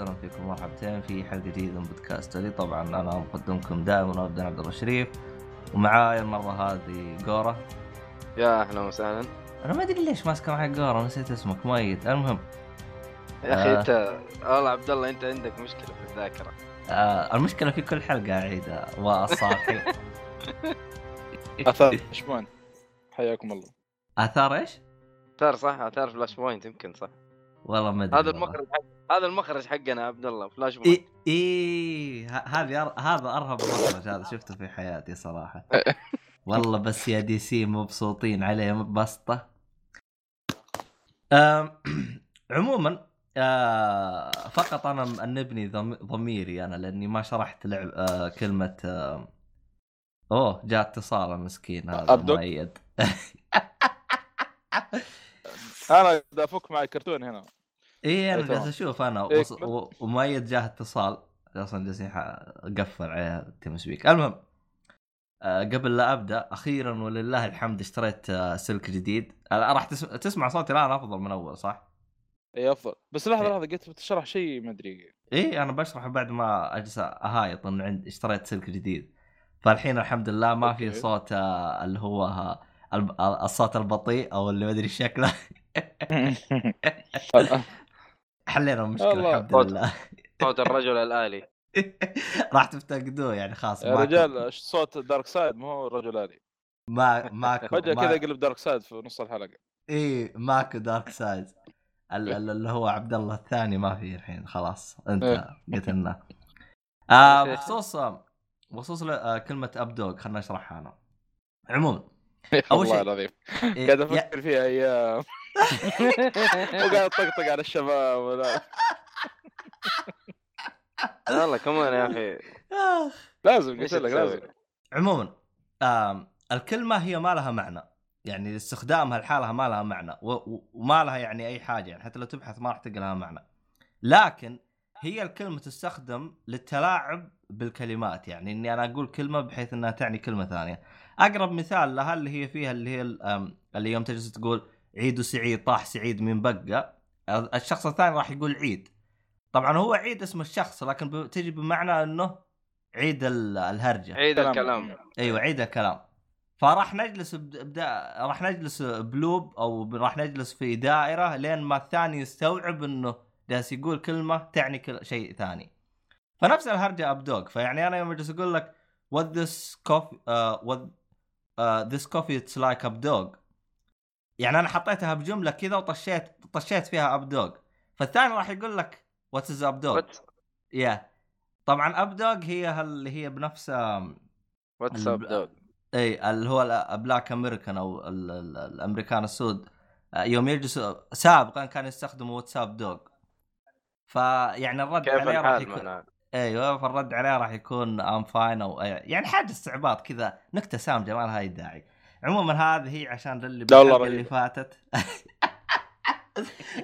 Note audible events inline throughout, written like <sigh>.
أهلا فيكم مرحبتين في حلقة جديدة من بودكاست لي. طبعا أنا مقدمكم دائما عبد عبد الله الشريف ومعاي المرة هذه جورة يا أهلا وسهلا. أنا ما أدري ليش ماسكة معي جورة نسيت اسمك مؤيد المهم يا أخي آه. أنت والله عبد الله أنت عندك مشكلة في الذاكرة. آه المشكلة في كل حلقة أعيدها والصاحي <laughs> آثار شبان حياكم الله. آثار إيش؟ آثار صح؟ آثار فلاش بوينت يمكن صح. والله ما أدري هذا. المخرج حق هذا المخرج حقنا عبد الله فلاش بوينت. إي إي ه- هذه أر- هذا أرهب مخرج هذا شفته في حياتي صراحة. <laughs> والله بس يا دي سي مبسوطين عليه بسطة. أم، <clears throat> عموما آه، فقط أنا مأنبني ضم- ضميري أنا لأني ما شرحت لعب آه، كلمة آه، أوه جاء اتصال المسكين هذا أبدو؟ مؤيد. <laughs> أنا بدي أفك مع الكرتون هنا. اي أنا إيه،. جالس أشوف أنا إيه، ومؤيد جاه اتصال. أصلا جالسين أقفل عليه TeamSpeak المهم آه، قبل لا أبدأ أخيرا ولله الحمد اشتريت آه، سلك جديد. راح تسمع, تسمع صوتي الآن؟ أفضل من أول صح؟ اي أفضل. بس لحظة إيه. لحظة قلت بتشرح شيء ما أدري. اي أنا بشرح بعد ما أجلس أهايط إنه عند اشتريت سلك جديد. فالحين الحمد لله ما في okay. صوت آه، اللي هو الصوت البطيء أو اللي ما أدري شكله. <laughs> <laughs> <laughs> حلينا المشكلة الله. الحمد صوت. لله. صوت <laughs> الرجل الآلي. راح تفتقدوه يعني خلاص يا رجال صوت Darkseid؟ مو هو الرجل الي ما ماكو فجأة ما- كذا قلب Darkseid في نص الحلقة. إي ماكو Dark ال- ال- اللي هو عبد الله الثاني ما في الحين خلاص. انت إيه. قتلنا <laughs> آه بخصوص بخصوص آه، كلمة ابدوغ خلنا نشرحها أنا. عموما <laughs> والله شيء- العظيم. إيه، قاعد أفكر فيها أيام وقاعد اطقطق على الشباب ولا والله كمان يا أخي. <laughs> لازم قلت لك؟ لازم. عموما آم، الكلمة هي ما لها معنى. يعني استخدامها لحالها ما لها معنى و- و- وما لها يعني أي حاجة يعني حتى لو تبحث ما راح تلقى لها معنى. لكن هي الكلمة تستخدم للتلاعب بالكلمات يعني إني أنا أقول كلمة بحيث إنها تعني كلمة ثانية. أقرب مثال لها اللي هي فيها اللي هي اللي يوم تجلس تقول عيد سعيد طاح سعيد من بقى. الشخص الثاني راح يقول عيد. طبعا هو عيد اسم الشخص لكن تجي بمعنى إنه عيد ال- الهرجة. عيد كلام. الكلام. أيوه عيد الكلام. فراح نجلس بدا راح نجلس بلوب أو راح نجلس في دائرة لين ما الثاني يستوعب إنه جالس يقول كلمة تعني كل شيء ثاني. فنفس الهرجة updog فيعني أنا يوم اجلس أقول لك what this coffee uh, what uh, this coffee it's like يعني أنا حطيتها بجملة كذا وطشيت طشيت فيها updog فالثاني راح يقول لك what is updog يا طبعا updog هي اللي هي بنفس آم، what's up ال up- dog؟ إي اللي هو ال black American أو ال- ال- الامريكان السود. يوم يجلسوا سابقا كانوا يستخدموا what's up dog. فيعني الرد عليه راح يكون إيوه فالرد عليه راح يكون I'm fine أو يعني حاجة استعباط كذا. نكتة سامجه ما لها اي داعي. عموما هذه هي عشان للي بالحلقة اللي. فاتت. <laughs>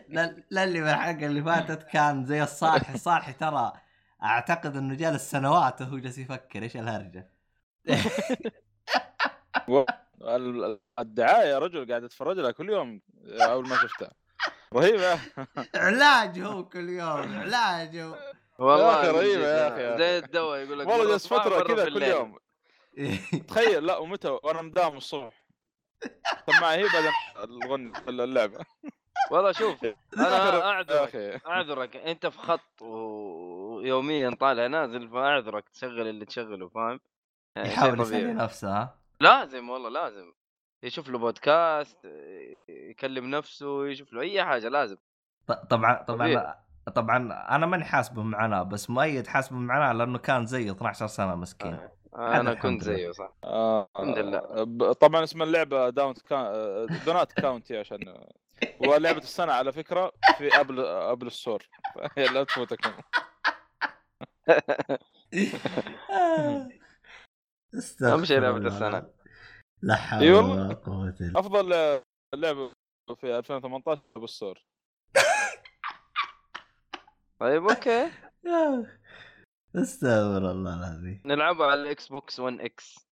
لل- للي بالحلقة اللي فاتت كان زي الصالح. الصالح ترى أعتقد إنه جالس سنوات وهو جالس يفكر إيش الهرجة. <laughs> ال- الدعاية يا رجل قاعد أتفرج لها كل يوم أول ما شفتها. رهيبة. <laughs> علاج هو كل يوم علاج هو. والله جد، يا يا زي الدواء يقول لك والله الصباح فترة كذا كل. يوم. تخيل لا ومتى؟ وأنا مداوم الصبح سماعه هي بعدين الغن اللعبة. والله شوف <laughs> أنا أعذرك أعذرك. أنت في خط ويوميا طالع نازل فأعذرك. تشغل اللي تشغله فاهم؟ يعني يحاول. يسلي نفسه ها؟ لازم والله لازم. يشوف له بودكاست يكلم نفسه يشوف له أي حاجة لازم. ط- طبعا طبعا. طبعا أنا ماني حاسبه معنا بس مؤيد حاسبه معنا لأنه كان زي 12 سنة مسكين. آه. أنا كنت. زيه صح آه الحمد لله. ب- طبعا اسم اللعبة Donut Cou... Donut County عشان ولعبه السنة على فكرة في Apple Apple Store لا تفوتكم استغفر أهم شيء لعبة الله. السنة. لا حول والله. ولا قوة إلا أفضل لعبة في 2018 أبل السور طيب أوكي. استغفر الله العظيم. نلعبها على الإكس بوكس 1 إكس.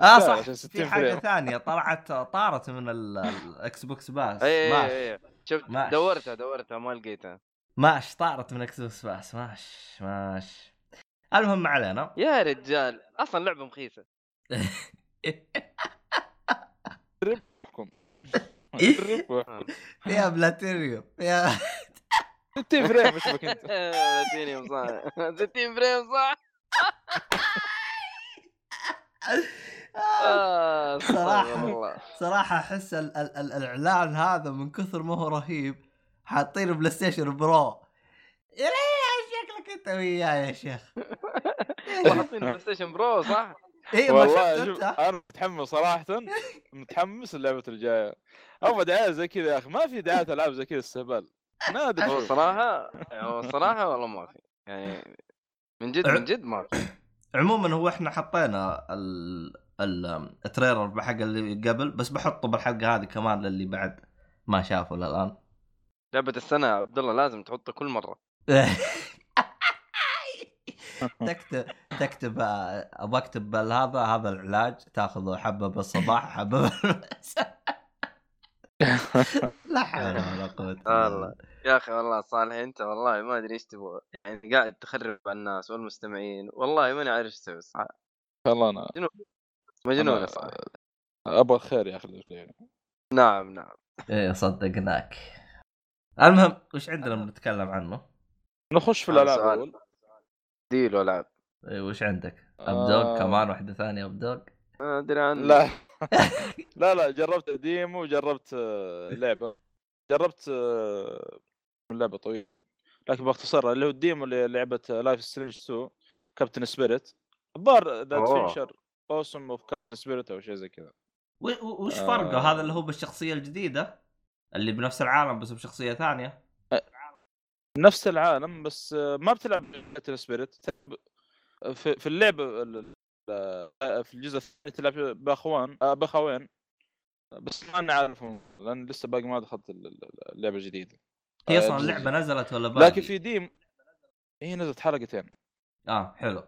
آه صح عشان 60 في حاجة. ثانية طلعت طارت من ال- الإكس بوكس باس. اي. اي اي شفت ماش. دورتها دورتها ما لقيتها. ماش طارت من اكسوس باس. ماش ماش. المهم ما علينا. يا رجال أصلا لعبة مخيسه <laughs> <laughs> يا بلاتينيوم يا 60 frame إيش بك أنت؟ <laughs> بلاتينيوم صح <laughs> 60 frame صح آه، صراحة. استغفر الله. صراحة أحس ال- ال- ال- الإعلان هذا من كثر ما هو رهيب حاطين PlayStation Pro يا شكلك أنت وياي يا شيخ <laughs> حاطين PlayStation Pro صح؟ اي ما والله شوف أنا متحمس صراحة متحمس اللعبه الجاية أبغى دعايه زي كذا يا أخي ما في دعاية ألعاب زي كذا استهبال نادر هو شوف. صراحة هو صراحة والله ما في يعني من جد من جد ما في <clears throat> عموما هو إحنا حطينا ال ال- ال trailer حق اللي قبل بس بحطه بالحلقة هذه كمان للي بعد ما شافه للآن لعبة السنة يا عبد الله لازم تحطها كل مرة <laughs> تكتب تكتب أبغى أكتب هذا هذا العلاج تاخذه حبة بالصباح حبة بالمساء <laughs> لا حول ولا قوة إلا <laughs> والله. بالله. يا أخي والله صالح أنت والله ما أدري إيش تبغى يعني قاعد تخرب على الناس والمستمعين والله ماني عارف إيش أسوي صراحة. والله أنا مجنون يا أنا- صالح. أبغى الخير يا أخي نعم نعم. إيه صدقناك المهم وش عندنا بنتكلم عنه؟ نخش في الألعاب. اول ديل والعاب إيه وش عندك؟ ابدوغ آه، كمان واحدة ثانية ابدوغ ما أدري عن لا. <laughs> لا لا جربت demo وجربت آه، لعبة. جربت آه، لعبه طويلة. لكن باختصار اللي هو ال demo اللي لعبة Life is Strange 2 Captain Spirit الظاهر ذا أوه. Adventure Awesome of Captain Spirit أو شيء زي كذا. وش آه. فرقه هذا اللي هو بالشخصية الجديدة اللي بنفس العالم بس بشخصية ثانية. نفس العالم بس آه، ما بتلعب Captain Spirit في في اللعبه ال- ال- في الجزء الثاني تلعب بأخوان آه، بأخوين بس ما أنا عارفهم لأن لسه باقي ما دخلت ال- ال- اللعبة الجديدة. هي آه، أصلا اللعبه نزلت ولا باقي؟ لكن في ديم هي نزلت حلقتين. آه حلو.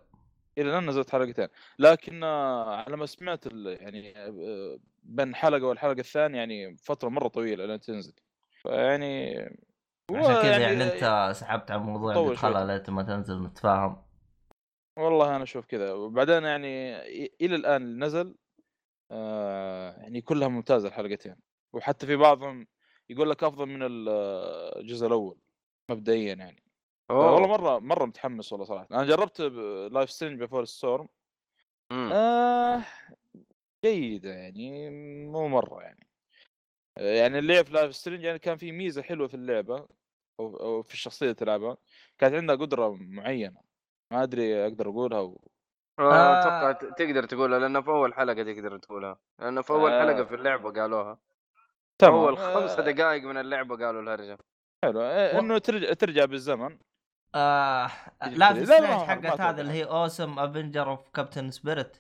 إلى الآن نزلت حلقتين. لكن آه، على ما سمعت ال- يعني آه، بين حلقة والحلقة الثانية يعني فترة مرة طويلة لين تنزل. فيعني عشان كذا يعني أنت سحبت على الموضوع خلها شوي. لين ما تنزل نتفاهم. والله أنا أشوف كذا. وبعدين يعني إلى الآن اللي نزل آه يعني كلها ممتازة الحلقتين. وحتى في بعضهم يقول لك أفضل من ال- الجزء الأول مبدئيا يعني. أوه. والله مرة مرة متحمس والله صراحة. أنا جربت Life is Strange Before the Storm. آه جيدة يعني مو مرة يعني. آه، يعني اللعب في Life is Strange يعني كان في ميزة حلوة في اللعبة أو, أو في الشخصية اللي تلعبها. كانت عندها قدرة معينة. ما أدري أقدر أقولها و... آه، أتوقع ت- تقدر تقولها لأنه في أول حلقة تقدر تقولها. لأنه في أول آه. حلقه في اللعبة قالوها. تمام. أول آه، خمسة دقائق من اللعبة قالوا الهرجه حلو. آه، إنه ترجع ترجع بالزمن. آه تجي لا تشتري. في لا، ستيج ما- ما حقت. هذا اللي هي اوسم افنجر اوف كابتن سبيريت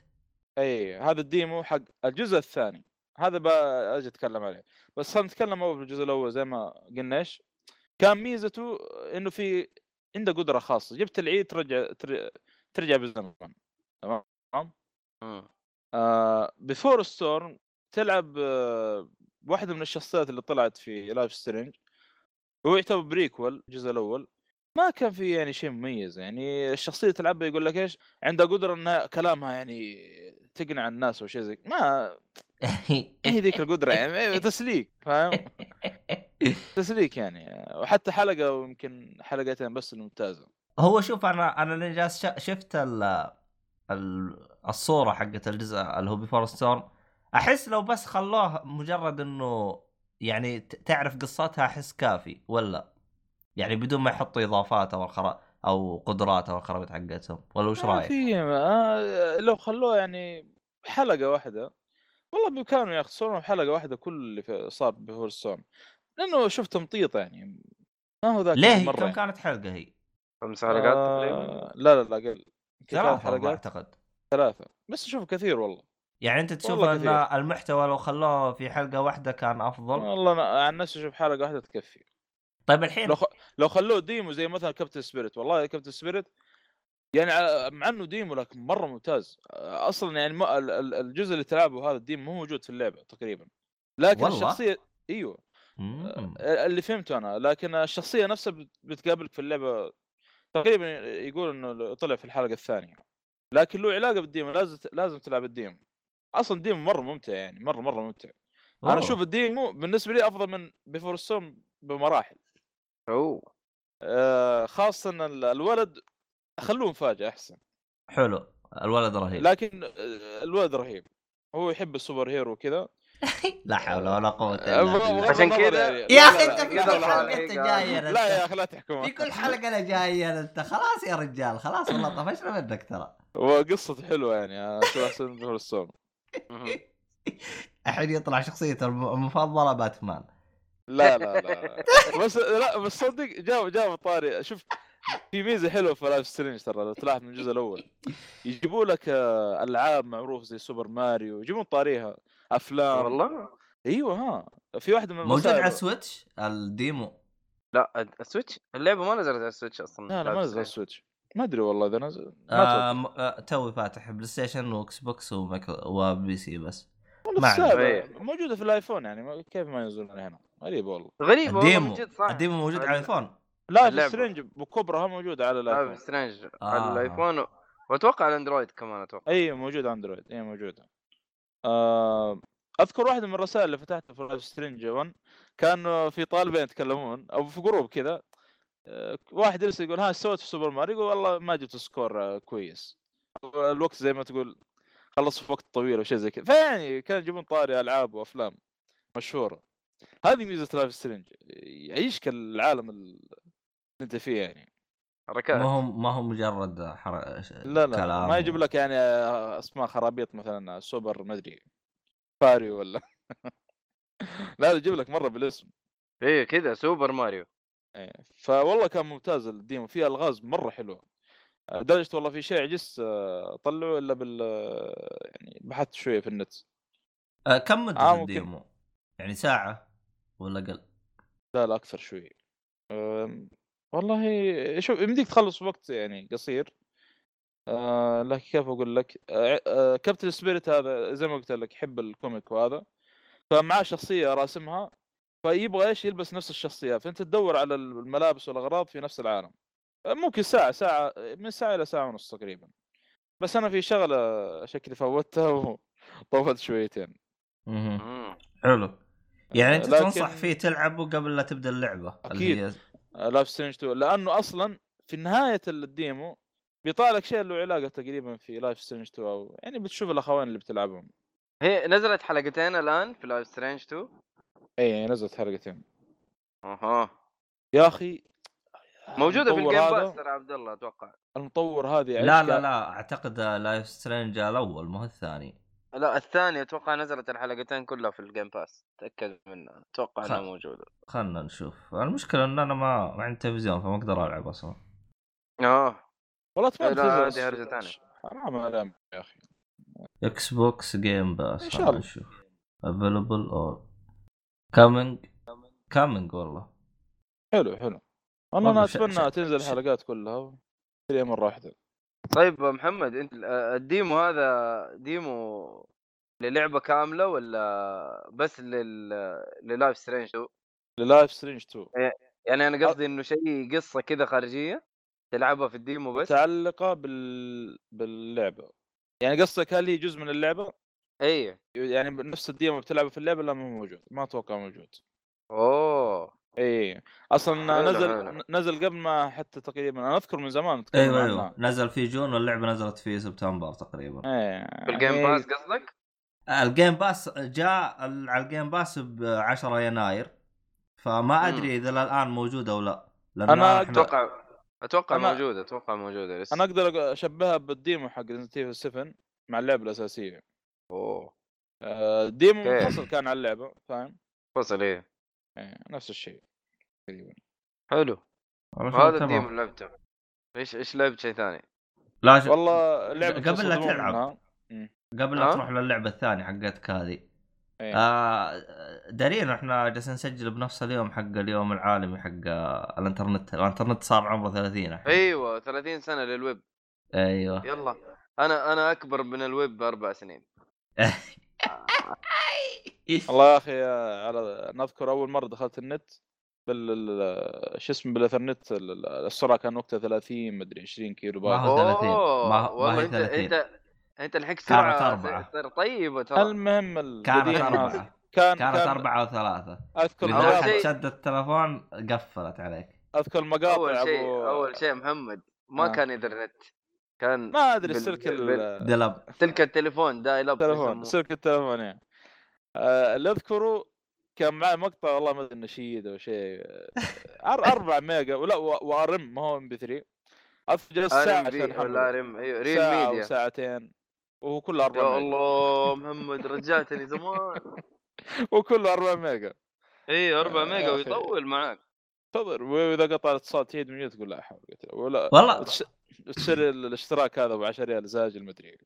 أي هذا الديمو حق الجزء الثاني. هذا بقى أجي أتكلم عليه. بس خلينا نتكلم أول في الجزء الأول زي ما قلنا إيش. كان ميزته إنه في عنده قدرة خاصة. جبت العيد ترجع تر- ترجع بالزمن. تمام؟ مم. Before the Storm تلعب واحدة من الشخصيات اللي طلعت في Life is Strange هو يعتبر prequel الجزء الأول. ما كان في يعني شيء مميز يعني الشخصية تلعبها يقول لك إيش؟ عندها قدرة إنها كلامها يعني تقنع الناس أو شيء زي ما <laughs> هي ذيك القدرة يعني تسليك فاهم؟ <laughs> تسليك يعني وحتى حلقة ويمكن حلقتين بس الممتازة. هو شوف أنا أنا اللي جالس شفت ال ال- الصورة حقت الجزء اللي هو Before the Storm أحس لو بس خلوه مجرد إنه يعني تعرف قصتها أحس كافي ولا؟ يعني بدون ما يحطوا إضافات أو الخرا أو قدرات أو الخرابيط حقتهم ولا وش رأيك؟ في آه، لو خلوه يعني حلقه واحدة. والله بامكانه يختصرون حلقه واحدة كل اللي صار Before the Storm لأنه شفت تمطيط يعني ما هو ذاك ليه مرة كم يعني. كانت حلقة هي؟ خمس حلقات تقريبا. آه لا لا لا أقل ثلاث حلقات. أعتقد. ثلاثة. بس أشوف كثير والله. يعني أنت تشوف أن كثير. المحتوى لو خلوه في حلقة واحدة كان أفضل. والله أنا عن نفسي أشوف حلقة واحدة تكفي. طيب الحين لو خ... لو خلوه demo زي مثلا Captain Spirit والله Captain Spirit يعني على- مع إنه demo لكن مرة ممتاز. أصلا يعني ما ال- ال- الجزء اللي تلعبه هذا ال demo مو موجود في اللعبة تقريبا. لكن والله؟ الشخصية إيوه. مم. اللي فهمته أنا لكن الشخصية نفسها بت- بتقابلك في اللعبة تقريبا يقول إنه طلع في الحلقة الثانية. لكن له علاقة بال demo لازم لازم تلعب ال demo. أصلا ال demo مرة ممتع يعني مرة مرة ممتع. أنا أوه. أشوف ال demo بالنسبة لي أفضل من Before the Storm بمراحل. أوه. آه، خاصة الولد خلوه مفاجأة أحسن. حلو. الولد رهيب. لكن آه، الولد رهيب. هو يحب السوبر هيرو وكذا <laughs> لا حول ولا قوة إلا بالله. عشان كذا- يعني- يا أخي أنت في كل حلقة انت لا، جاي لا يا أخي لا تحكم. في كل حلقة أنا جاي انت خلاص يا رجال خلاص والله طفشنا منك ترى. هو قصته حلوة يعني احسن من مهم. <laughs> الحين يطلع شخصيته الم- المفضلة باتمان. لا لا لا بس لا بس صدق جاب جاب طاري. شوف في ميزة حلوة في Life is Strange ترى لو تلاحظ من الجزء الأول. يجيبوا لك آه، ألعاب معروف زي Super Mario يجيبون طاريها. أفلام. والله؟ أيوه ها. في واحدة من موجود على ال Switch؟ ال demo. لا ال Switch؟ اللعبة ما نزلت على ال Switch أصلا. لا لا ما نزل على ال Switch. ما أدري والله إذا نزل ما آه. م- آه توي فاتح PlayStation و Xbox و PC بس. والله ما. موجودة في ال iPhone يعني ما- كيف ما ينزلون هنا؟ غريب والله. غريبه والله جد صح. ال demo موجود على ال iPhone. Life اللعبة. Strange بكبرها موجوده على Life ال iPhone. Strange آه. على ال iPhone و- وأتوقع على ال Android كمان أتوقع. إي موجود Android. إي موجوده آه أذكر واحدة من الرسائل اللي فتحتها في Life is Strange 1 كان في طالبين يتكلمون أو في group كذا واحد يرسل يقول ها سويت في Super Mario. يقول والله ما جبت score آه، كويس. الوقت زي ما تقول خلص في وقت طويل أو شيء زي كذا. فيعني كان يجيبون طاري ألعاب وأفلام مشهورة. هذه ميزة Life is Strange يعيشك العالم اللي أنت فيه يعني. حركات. ما هو ما هو مجرد حر... لا لا كلام ما يجيب لك يعني آه، أسماء خرابيط مثلا سوبر ما أدري Vario ولا لا <laughs> لا يجيب لك مرة بالاسم. إيه كذا Super Mario. إيه. فوالله كان ممتاز ال demo فيه الغاز مرة حلوة آه، لدرجة والله في شيء عجزت آه، اطلعه إلا بال آه، يعني بحثت شوية في النت آه كم مدة آه، ممكن. ال demo؟ يعني ساعة ولا أقل؟ لا لا أكثر شوي أم، والله شوف يمديك تخلص وقت يعني قصير آه لكن كيف أقول لك آه آه Captain Spirit هذا زي ما قلت لك يحب ال comic وهذا فمعاه شخصية راسمها فيبغى إيش يلبس نفس الشخصيه فأنت تدور على الملابس والأغراض في نفس العالم. ممكن ساعة ساعة من ساعة إلى ساعة ونص تقريبا. بس أنا في شغلة شكلي فوتها وطولت <laughs> شويتين. مم. حلو. يعني أنت لكن- تنصح فيه تلعبه قبل لا تبدأ. اللي هي Life is Strange 2 لأنه أصلا في نهاية ال demo بيطلع لك شيء له علاقة تقريبا في Life is Strange 2 أو يعني بتشوف الأخوان اللي بتلعبهم. هي نزلت حلقتين الآن في Life is Strange 2 اي يعني نزلت حلقتين أها. يا أخي موجودة في ال Game هذا- Pass ترى عبد الله أتوقع. المطور هذه لا لا لا أعتقد Life is Strange الأول ما هو الثاني. لا الثانية أتوقع نزلت الحلقتين كلها في ال Game Pass تأكد منها أتوقع إنها موجودة. خلنا نشوف. المشكلة إن أنا ما ما عندي تلفزيون فما أقدر ألعب أصلا. آه. والله تنزل هذه هرجة ثانية. حرام عليهم يا أخي. Xbox Game Pass إن شاء الله. نشوف. available أور كامينج كامينج والله. حلو حلو. والله أنا اتمنى تنزل الحلقات كلها تري مره واحدة طيب محمد أنت ال demo هذا demo للعبة كاملة ولا بس لل للايف سترينج 2 للايف سترينج 2 يعني أنا قصدي إنه شيء قصة كذا خارجية تلعبها في ال demo بس. متعلقة بال... باللعبة. يعني قصدك هل هي جزء من اللعبة؟ اي يعني نفس ال demo بتلعبه في اللعبة لا مو موجود ما أتوقع موجود. أوه. اي أصلا حلو، نزل حلو. نزل قبل ما حتى تقريبا أنا أذكر من زمان أيوه. أيوه. نزل في جون واللعبة نزلت في سبتمبر تقريبا. إيه في ال Game يعني Pass قصدك؟ ال Game Pass جاء على ال Game Pass ب 10 يناير. فما أدري إذا الان موجود أو لا لأن إحنا- أتوقع أتوقع أنا- موجوده أتوقع موجوده لسه أنا أقدر أشبهها بال demo حق Resident Evil 7 مع اللعبة الأساسية. أوه آه، كيف؟ منفصل كان عن اللعبة فاهم؟ فصل إيه إيه، نفس الشيء تقريبا حلو تمام. الديمو اللي لعبته إيش إيش لعبت شيء ثاني؟ لا ش... والله اللعبه قبل لا تلعب. قبل لا؟ تروح للعبة الثانية حقتك هذه إيه. آه دارين إحنا جالسين نسجل بنفس اليوم حق اليوم العالمي حق آه، الانترنت الانترنت صار عمره 30 الحين أيوه 30 سنة للويب أيوه يلا أنا أنا أكبر من الويب بأربع سنين والله يا <laughs> أخي على نذكر أول مرة دخلت النت بال ال- شو اسمه ال- السرعة كان وقتها 30 مدري 20 كيلو ما بايت هو 30. أوه، ما- ما هي أنت 30. انت أنت الحق كانت سرعة طيبة ترى المهم كانت. أربعة كان كانت كان أربعة وثلاثة أذكر مقاطع شد التلفون قفلت عليك أذكر مقاطع أول شيء أبو... أول شيء محمد ما آه. كان انترنت كان ما أدري بال- سلك بال- ال- دلب تلك التليفون دايل اب التلفون يسموه. سلك التلفون يعني آه، اللي أذكره كان معي مقطع والله ما أدري نشيد أو شيء. أر- <laughs> 4 ميجا ولا وأرم ما هو إم بي 3 أذكر جلست ساعة ار ام عشان بي ولا أحمله. ار ام أيوه ريل ساعة ميديا وساعتين وهو كله 4 يا ميجا. الله <laughs> محمد رجعتني زمان. <laughs> وكله 4 ميجا. اي 4 يا ميجا أخي. ويطول معاك. تضر وإذا قطع الاتصال تعيد من تقول لا حول ولا قوة ولا والله وتشتري الاشتراك هذا ب 10 ريال زاجل مدري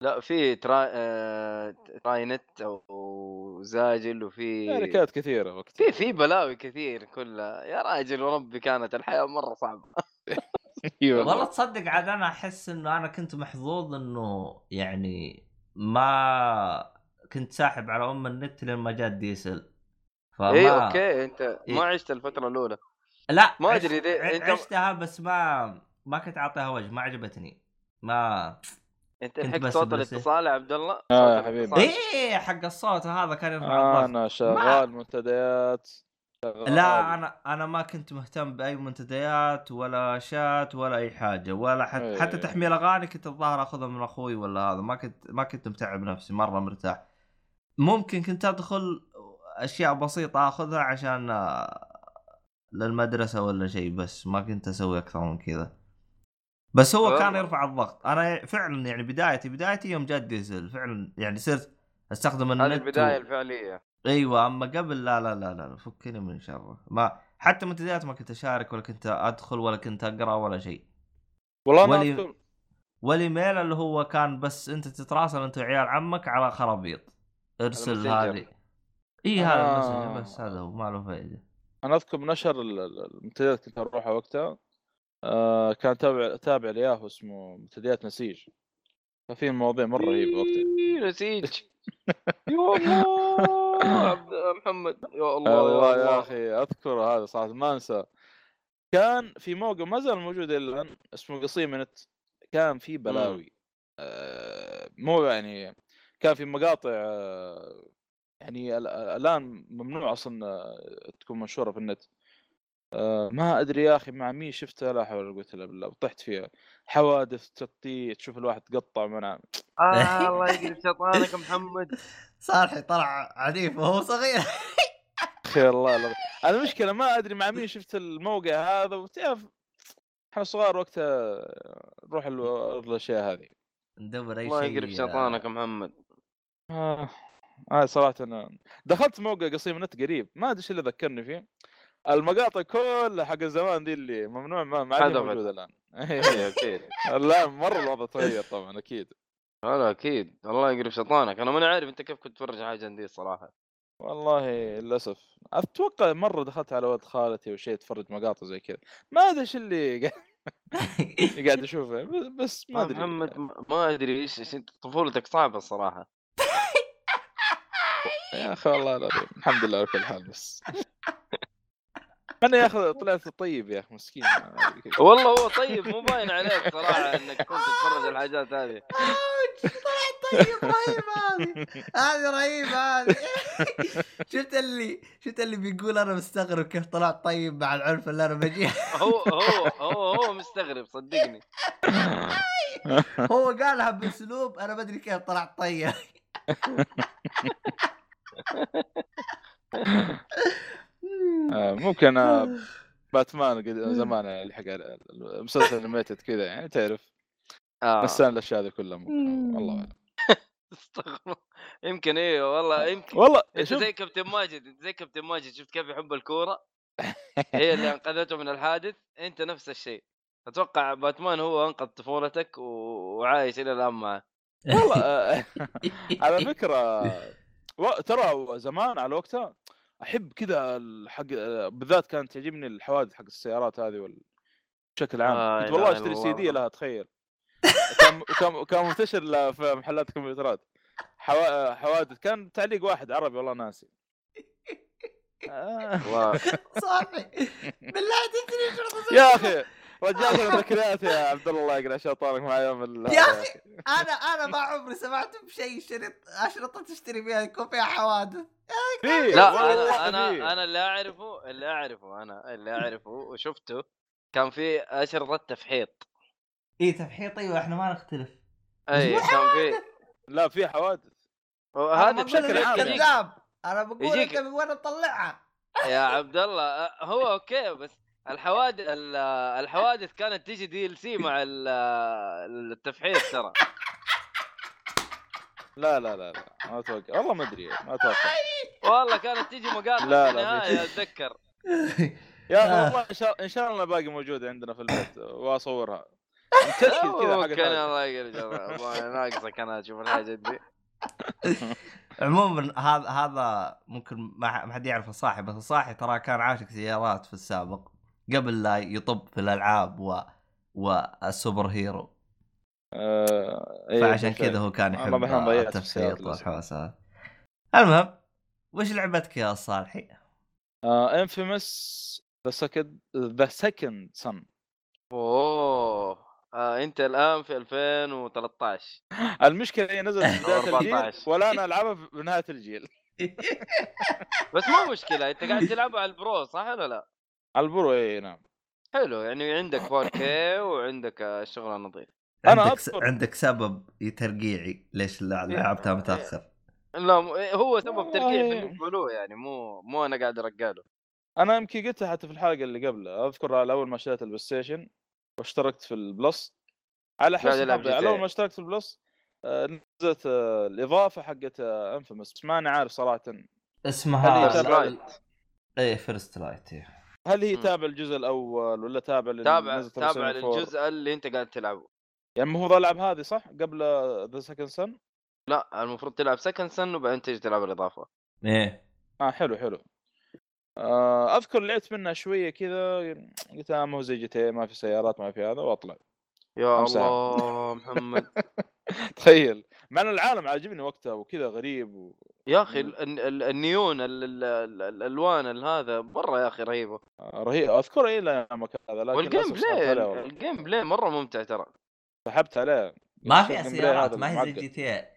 لا في تراي آه... تراي نت أو زاجل وفي شركات كثيرة وقتها. في في بلاوي كثير كلها. يا راجل وربي كانت الحياة مرة صعبة. <laughs> والله. تصدق عاد أنا أحس إنه أنا كنت محظوظ إنه يعني ما كنت ساحب على أم النت لين ما جاء ال DSL فما إي أوكي أنت إيه. ما عشت الفترة الأولى. لا ما عشت- أدري إذا ع- أنت- عشتها بس ما ما كنت اعطيها وجه ما عجبتني. ما انت الحق بس صوت بس- الاتصال يا عبد الله آه يا حبيبي. إيه حق الصوت هذا كان يرفع الضغط. أنا شغال منتديات شغال. لا أنا أنا ما كنت مهتم بأي منتديات ولا شات ولا أي حاجة ولا حتى إيه. حتى تحميل أغاني كنت الظاهر أخذها من أخوي ولا هذا. ما كنت ما كنت متعب نفسي مرة مرتاح. ممكن كنت أدخل أشياء بسيطة أخذها عشان آه، للمدرسة ولا شيء بس ما كنت أسوي أكثر من كذا. بس هو كان والله. يرفع الضغط. أنا فعلا يعني بدايتي بدايتي يوم جاء الديزل فعلا يعني صرت أستخدم النت هذه و- البداية الفعلية. أيوه أما قبل لا لا لا لا فكني من شره ما حتى منتديات ما كنت أشارك ولا كنت أدخل ولا كنت أقرأ ولا شيء. والله أنا ولي- والإيميل اللي هو كان بس أنت تتراسل أنت وعيال عمك على خرابيط. ارسل. هذه. إي هذا آه. المسج بس هذا هو ما له فائده أنا أذكر ال- المنتديات كنت أروحها وقتها آه كان تابع تابع لياهو اسمه منتديات نسيج. ففي مواضيع مرة رهيبة وقتها. نسيج. <laughs> يا الله عبد محمد. يا الله يا يا الله. أخي أذكر هذا صراحة ما أنسى. كان في موقع ما زال موجود إلى الآن اسمه قصيمه نت كان في بلاوي. آه مو يعني كان في مقاطع آه يعني ال- الآن ممنوع أصلا آه، تكون منشورة في النت. آه ما أدري يا أخي مع مين شفتها لا حول ولا قوة إلا بالله طحت فيها. حوادث تقطيع تشوف الواحد تقطع منها آه <laughs> الله يقلب شيطانك محمد. صالحي طلع عنيف وهو صغير. خير الله لا. المشكلة ما أدري مع مين شفت الموقع هذا وتعرف إحنا صغار وقتها نروح ال- الأشياء هذه. ندور أي الله شيء يقلب شيطانك محمد. آه. آه صراحة أنا دخلت موقع قصيم نت قريب ما أدري إيش اللي ذكرني فيه. المقاطع كلها حق الزمان دي اللي ممنوع ما ما عاد. موجوده الآن. إيه، <laughs> أكيد. الان مرة الوضع تغير طبعا أكيد. هلا أكيد. الله يقلب شيطانك. أنا ماني عارف أنت كيف كنت تفرج حاجة دي الصراحه والله للأسف. أتوقع مرة دخلت على ولد خالتي وشيء اتفرج مقاطع زي كذا. ما أدري إيش اللي <laughs> قاعد أشوفه بس ما أدري. محمد ما- أدري إيش طفولتك صعبة الصراحة. <laughs> يا أخي والله العظيم. الحمد لله على كل حال بس. أنا يا أخي طلعت طيب يا أخي مسكين. والله هو طيب مو باين عليك صراحة إنك كنت تتفرج الحاجات هذه. طيب رهيب هذه. هذه رهيبة هذه. <laughs> شفت اللي شفت اللي بيقول أنا مستغرب كيف طلعت طيب مع العنف اللي أنا بجيه هو <laughs> هو هو هو مستغرب صدقني. <laughs> هو قالها بأسلوب أنا ما أدري كيف طلعت طيب. آه، ممكن آه، باتمان قد- زمان اللي حق المسلسل انيميتد كذا يعني تعرف؟ نسان الأشياء هذه كلها ممكن والله. <laughs> استغفر يمكن أيوه والله يمكن. والله أنت شوف. زي كابتن ماجد أنت زي كابتن ماجد شفت كيف يحب الكورة؟ هي اللي <laughs> أنقذته من الحادث أنت نفس الشيء. أتوقع باتمان هو أنقذ طفولتك و... وعايش إلى الآن معه. والله آه، <laughs> على فكرة و- ترى زمان على وقتها أحب كذا الحق بالذات كانت تعجبني الحوادث حق السيارات هذه وال... بشكل عام. آه، كنت والله أشتري سي دي. لها تخيل. <laughs> كان كان كان منتشر في محلات الكمبيوترات. حوا... حوادث كان تعليق واحد عربي والله ناسي. آه. <laughs> صافي. <laughs> بالله تدري يا أخي. رجعت ذكريات يا عبد الله الله يقرا شيطانك مع يوم ال- يا أخي. أنا أنا ما عمري سمعت بشيء شريط أشرطة تشتري فيها يكون فيها حوادث. لا أنا. أنا أنا اللي اعرفه اللي أعرفه أنا اللي أعرفه وشفته كان في أشرطة تفحيط. إي تفحيط أيوه إحنا ما نختلف. أي كان في لا في حوادث. أنا بشكل بقول عام لك. كذاب. أنا بقول أنت من وين تطلعها؟ يا عبد الله أه، هو أوكي بس الحوادث ال- الحوادث كانت تيجي DLC مع ال- التفحيط ترى. لا لا لا لا ما أتوقع والله ما أدري ما أتوقع والله كانت تيجي مقاطع لا، في لا، النهاية أتذكر. يا أخي آه. والله إن شاء إن شاء الله باقي موجودة عندنا في البيت وأصورها. متاكد كذا حق كان الحلقة. الله يرجع ناقصك أنا أشوف الحاجات دي. <laughs> عموما هذا هذا ممكن ما ما حد يعرف الصاحي بس الصاحي ترى كان عاشق سيارات في السابق. قبل لا يطب في الألعاب و والسوبر هيرو آه، إيه، فعشان. كذا هو كان يحب في للأسف. والحوسات المهم وش لعبتك يا صالحي؟ Infamous the Second the Second Son أوه آه أنت الآن في 2013 <gasps> المشكلة هي نزلت في بداية 14. الجيل ولا أنا <laughs> ألعبها بنهايه الجيل بس ما مشكلة أنت قاعد تلعبها على ال Pro صح ولا لا؟ على ال Pro اي نعم. حلو يعني عندك 4K <coughs> وعندك آه، الشغل نظيف أنا عندك أذكر- عندك سبب ترقيعي ليش لع- لعبتها متاخر لا م- هو سبب ترقيع. بالنسبة له يعني مو مو أنا قاعد أرقاله. أنا يمكن قلتها حتى في الحلقة اللي قبلها. أذكر على أول ما شريت ال PlayStation واشتركت في ال Plus. على حسب على. أول ما اشتركت في ال Plus آه، نزلت آه، الإضافة حقت Infamous. بس ماني عارف صراحة. اسمها إيه First Light هل هي. تابع الجزء الأول ولا تابع لل- تابع تابع 2004؟ للجزء اللي أنت قاعد تلعبه. يعني المفروض العب هذه صح؟ قبل ذا Second Son؟ لا المفروض تلعب Second Son وبعدين تيجي تلعب الإضافة. إيه. آه حلو حلو. آه أذكر لعبت منها شوية كذا قلت آه ما هو زي GTA ما في سيارات ما في هذا وأطلع. يا. الله محمد. <laughs> تخيل. مع إن العالم عاجبني وقتها وكذا غريب و... يا أخي ال- ال- ال- النيون ال- ال- ال- الألوان ال- هذا مرة يا أخي رهيبة. رهيب. اذكر إيه ايامك هذا لكن وال gameplay. ال gameplay مرة ممتع ترى. سحبت عليه. ما بلاي سيارات ما هي زي؟ GTA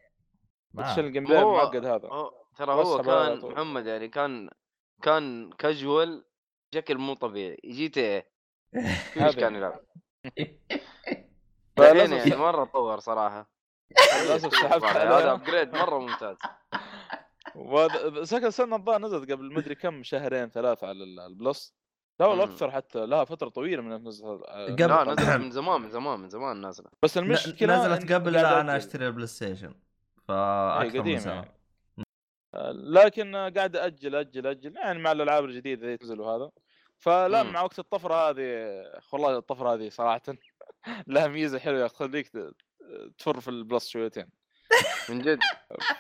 إيش. ال gameplay المعقد هذا. ترى هو كان. محمد يعني كان كان كاجوال بشكل مو طبيعي. GTA <laughs> إيش كان يلعب. <laughs> يعني مرة طور صراحة. للأسف <laughs> سحبت هذا upgrade مرة ممتاز. Second Son الظاهر نزلت قبل مدري كم شهرين ثلاثة على ال- ال Plus. لا ولا مم. أكثر حتى لها فترة طويلة من نزلت آه، قبل- لا نزلت من زمان من زمان من زمان نازلة. بس المشكلة نزلت قبل لا أنا. أشتري ال PlayStation. هي فأكثر من سنه يعني. آه، لكن قاعد أجل أجل أجل. يعني مع الألعاب الجديدة اللي تنزل وهذا. فلا. مع وقت الطفرة هذه والله الطفرة هذه صراحة. <laughs> لها ميزة حلوة تخليك تفر في ال Plus شويتين. <laughs> من جد.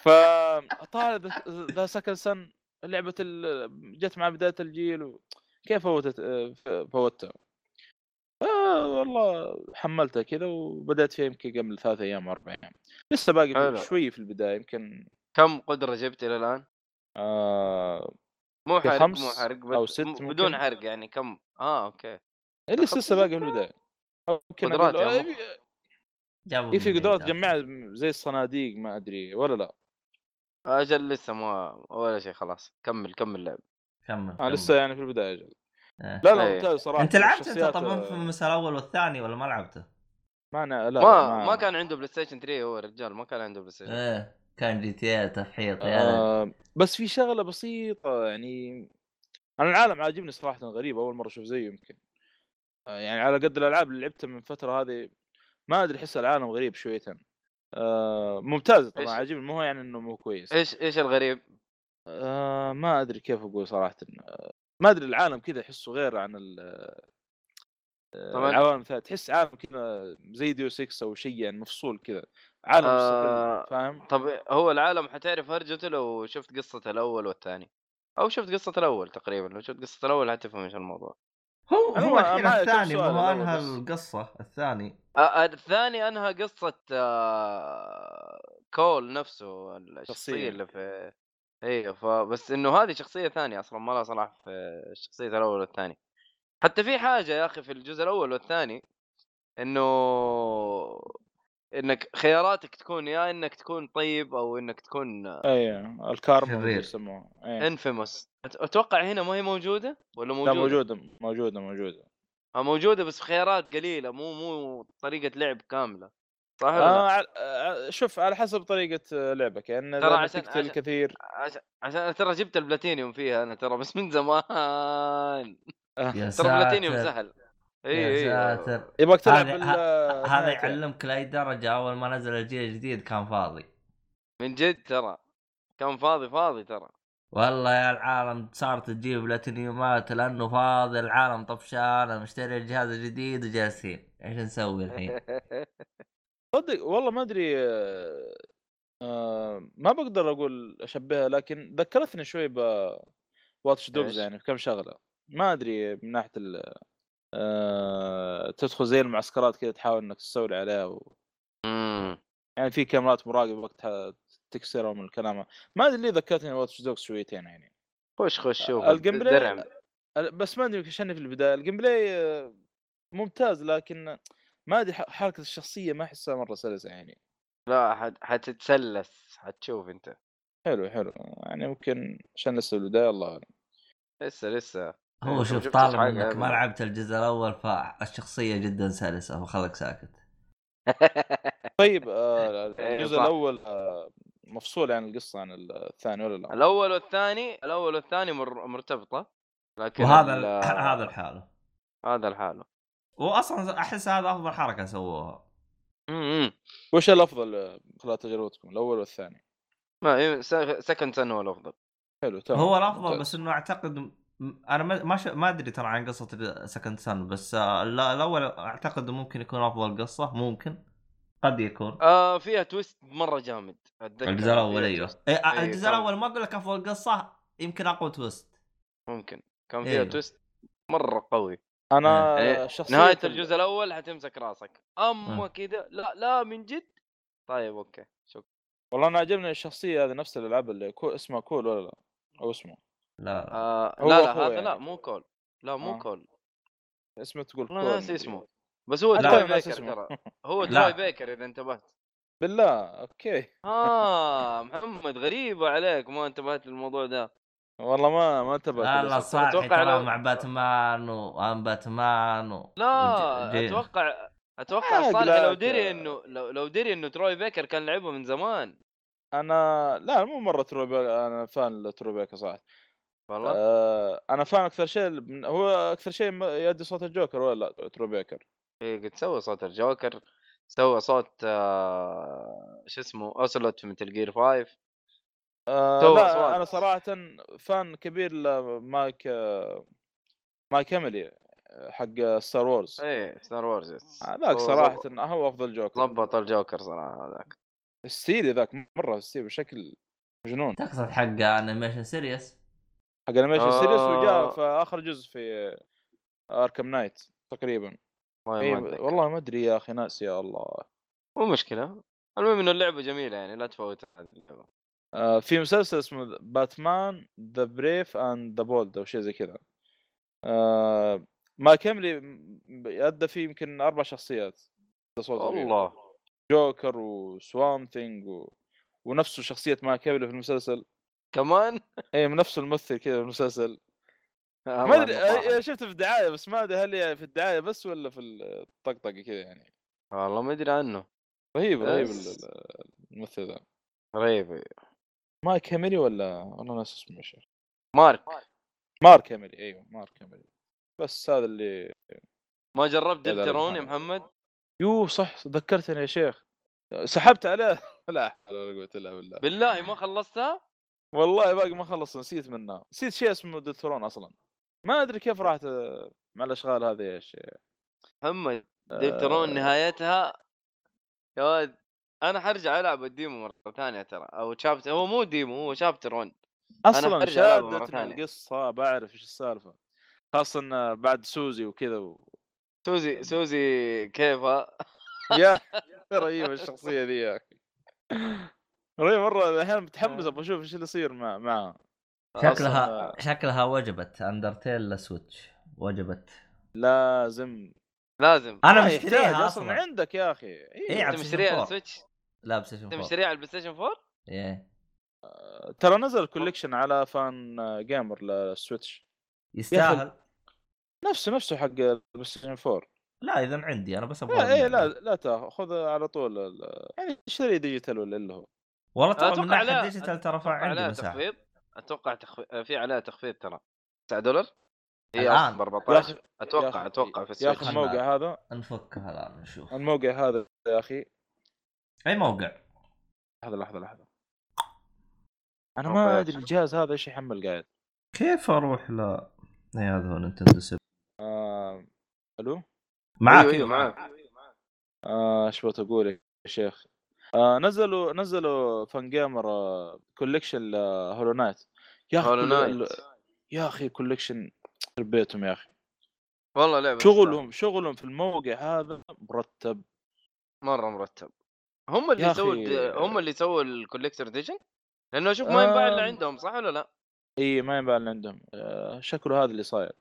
ف طالع ذا Second Son لعبة ال... جت مع بداية الجيل و... كيف فوتت فوتها؟ آه والله حملتها كذا وبدأت فيها يمكن قبل ثلاث أيام أربع أيام. لسه باقي حلو. شوي في البداية يمكن كم قدرة جبت إلى الآن؟ آه مو حرق خمس مو حرق بس أو ست ممكن. بدون حرق يعني كم؟ آه أوكي. اللي لسه باقي في البداية. ممكن قدرات أقول- يا إيه، جابوا إيه في قدرات. تجمعها زي الصناديق ما أدري ولا لا أجل لسه ما ولا شيء خلاص كمل كمل لعب كمل آه كمل. لسه يعني في البداية أجل. إيه. لا لا إيه. ممتاز صراحة أنت لعبت أنت طبعا آه، في المسار الأول والثاني ولا ما لعبته؟ ما أنا لا ما ما كان عنده PlayStation 3 هو رجال ما كان عنده PlayStation إيه كان GTA تفحيط يا. آه بس في شغلة بسيطة يعني أنا العالم عاجبني صراحة غريب أول مرة أشوف زيه يمكن آه يعني على قد الألعاب اللي لعبتها من فترة هذه ما أدري احس العالم غريب شويتين آه ممتاز طبعا؟ عاجبني مو يعني إنه مو كويس. إيش إيش الغريب؟ آه ما أدري كيف أقول صراحة. آه، ما أدري العالم كذا احسه غير عن ال آه، طبعاً. العوالم تحس عالم كذا زي ديو 6 أو شيء يعني مفصول كذا. عالم آه، فاهم؟ طب هو العالم حتعرف هرجته لو شفت قصة الأول والثاني؟ أو شفت قصة الأول تقريبا لو شفت قصة الأول حتفهم إيش الموضوع. هو هو الحين الثاني ما هو أنهى. القصة الثاني آه الثاني أنهى قصة آه كول نفسه الشخصية شخصية. اللي في إيوه فبس إنه هذه شخصية ثانية أصلا ما لها صلاح في الشخصية الأول والثاني حتى في حاجة يا أخي في الجزء الأول والثاني إنه إنك خياراتك تكون يا إنك تكون طيب أو إنك تكون أيوه الكارما. يسموها. إيه. إنفيموس. أتوقع هنا ما هي موجودة ولا لا موجودة؟ موجودة موجودة موجودة. آه، موجودة بس خيارات قليلة مو مو طريقة لعب كاملة. صح ولا لا؟ آه آه شوف على حسب طريقة لعبك. يعني ترى عشان- تقتل عشان- كثير. عشان عشان ترى جبت البلاتينيوم فيها أنا ترى بس من يا زمان ترى ساتر. بلاتينيوم سهل. إي ساتر يبغاك تلعب هذا-. يعلمك لأي درجة. أول ما نزل الجيل الجديد كان فاضي. من جد ترى. كان فاضي فاضي ترى. والله يا العالم صارت تجيب بلاتينيومات لأنه فاضي. العالم طفشان مشتري الجهاز الجديد وجالسين إيش نسوي الحين؟ <laughs> صدق والله ما أدري آه، ما بقدر أقول أشبهها لكن ذكرتني شوي ب Watch Dogs؟ يعني في كم شغلة. ما أدري من ناحية ال آه، تدخل زي المعسكرات كذا تحاول إنك تستولي عليها و... امم. يعني في كاميرات مراقبة وقتها تكسرها من الكلام. ما أدري ليه ذكرتني Watch Dogs شويتين يعني. خش خش شوف ال gameplay بس ما أدري عشان في البداية. ال gameplay ممتاز لكن ما أدري حركة الشخصية ما أحسها مرة سلسة يعني. لا حت... حتتسلس حتشوف أنت. حلو حلو. يعني ممكن عشان لسه البداية الله أعلم. لسه لسه. هو ما شوف حاجة إنك ما أبداً. لعبت الجزء الأول فالشخصيه جدا سلسة فخلك ساكت <laughs> طيب آه، إيه، الجزء. الأول آه، مفصول عن القصة عن الثاني ولا لا؟ الأول والثاني الأول والثاني مر... مرتبطة لكن وهذا ال- <clears throat> هذا الحالة هذا لحاله واصلا أحس هذا أفضل حركة سووها امم وش الأفضل خلال تجربتكم الأول والثاني؟ ما Second Son هو الأفضل حلو تمام هو الأفضل. بس إنه أعتقد أنا ما ما, ش... ما أدري ترى عن قصة Second Son بس آه، لا- الأول أعتقد ممكن يكون أفضل قصة ممكن. قد يكون. آه فيها twist مرة جامد أتذكر. الجزء الأول أيوه. إيه، إيه، الجزء الأول ما أقول لك أفضل قصة يمكن أقوى twist. ممكن. كان فيها أيوه. twist مرة قوي. أنا يعني شخصيا نهاية الجزء الأول حتمسك راسك. اما آه. كذا لا لا من جد؟ طيب أوكي. شكرا. والله أنا عجبني الشخصية هذه نفس الألعاب اللي كو... اسمها Cole ولا لا؟ أو اسمه. لا لا آه لا لا هذا لا يعني. مو Cole لا مو آه. Cole اسمه تقول Cole والله ناسي. اسمه بس هو Troy Baker اسمه. ترى <laughs> هو لا. Troy Baker إذا انتبهت بالله أوكي آه محمد غريبة عليك ما انتبهت للموضوع ده والله ما ما انتبهت لا. صالح أتوقع ترى لو- مع باتمان وان باتمان و... لا وج- جي- أتوقع أتوقع آه، صالح لو. دري إنه لو, لو دري إنه Troy Baker كان لعبه من زمان أنا لا مو مرة Troy Baker أنا fan ل Troy Baker صراحة والله؟ آه أنا فاهم أكثر شيء من- هو أكثر شيء يؤدي صوت الجوكر ولا لأ؟ Troy Baker. إيه قد سوى صوت الجوكر سوى صوت آه شو اسمه أوسلوت في Metal Gear 5 آه لا. أنا صراحة fan كبير لمايك آه مايك آه، حق Star Wars إيه Star Wars هذاك صراحة هو أفضل جوكر. ضبط الجوكر صراحة هذاك. ستيلي ذاك مرة ستيلي بشكل مجنون. تقصد حق animation series حق animation series وجاء آه. في آخر جزء في Arkham Knight تقريبا. والله إيه ما. والله ما أدري يا أخي ناس يا الله. مو مشكلة. المهم إنه اللعبة جميلة يعني لا تفوت هذه اللعبة. آه في مسلسل اسمه Batman The Brave and the Bold أو شيء زي كذا. آه Mark Hamill ادى فيه يمكن أربع شخصيات. الله. جوكر و Swamp Thing و... ونفسه شخصية Mark Hamill في المسلسل. كمان؟ اي من نفسه الممثل كذا المسلسل. ما الله أدري. آه، شفته في الدعاية بس ما أدري هل هي في الدعاية بس ولا في الطقطقة كذا يعني. والله ما أدري عنه. رهيب رهيب الممثل ذا رهيب Mark Hamill ولا؟ والله ناس اسمه إيش Mark. Mark Hamill أيوه Mark Hamill بس هذا اللي ما جربت Deltarune يا محمد. محمد؟ يو صح ذكرتني يا شيخ. سحبت عليه؟ <laughs> لا حول ولا قوة إلا بالله. بالله ما خلصتها؟ والله باقي ما خلص نسيت منها نسيت شيء اسمه Deltarune أصلا. ما أدري كيف راحت آه، مع الأشغال هذه يا شيخ محمد Deltarune نهايتها يا ولد أنا حرجع ألعب ال demo مرة ثانية ترى أو chapter هو مو demo هو chapter 1 أصلا شادتني ثانية. القصة بعرف إيش السالفة. خاصة بعد Susie وكذا و... Susie Susie كيفها يا <laughs> رهيبه الشخصية ذي يا أخي. والله مرة الحين متحمس أبغى أشوف إيش اللي يصير مع معاه شكلها أصلاً- شكلها وجبت Undertale Switch وجبت. لازم. لازم. أنا ما مشتريها أصلا عندك يا أخي. إيه، إيه. على أنت مشتريها على PlayStation 4. ال Switch لا PlayStation أنت 4 مشتريها على ال PlayStation 4 إيه. ترى نزل collection على Fangamer لل Switch يستاهل. نفسه نفسه حق ال PlayStation 4 لا إذا عندي أنا بس أبغى لا إيه لا. لا تاخذ خذ على طول ال- يعني اشتري digital ولا اللي هو. والله ترى من أتوقع ناحية عليها digital ترى أتوقع عندي عليها مساحه تخفيض. أتوقع تخفيض في عليها تخفيض ترى. 9 دولار؟ هي يا 14 أخي- أتوقع أتوقع في يا ال Switch. أخي الموقع هذا نفكها الآن نشوف. الموقع هذا يا أخي. أي موقع؟ لحظة لحظة لحظة. أنا موقع ما؟ أدري الجهاز هذا إيش يحمل قاعد. كيف أروح ل؟ إي هذا هو Nintendo سيب آه... ألو؟ معاك. أيوه أيوه معاك. آه، إيش بغيت أقول يا شيخ؟ آه نزلوا نزلوا Fangamer آه collection ل Hollow Knight يا أخي Hollow Knight يا أخي collection بيتهم يا أخي. والله لعبة شغلهم شغلهم في الموقع هذا مرتب. مرة مرتب. هم اللي سووا هم اللي سووا ال collector edition لأنه أشوف ما ينباع إلا آم. عندهم صح ولا لا؟ إي ما ينباع اللي عندهم. آه شكله هذا اللي صاير.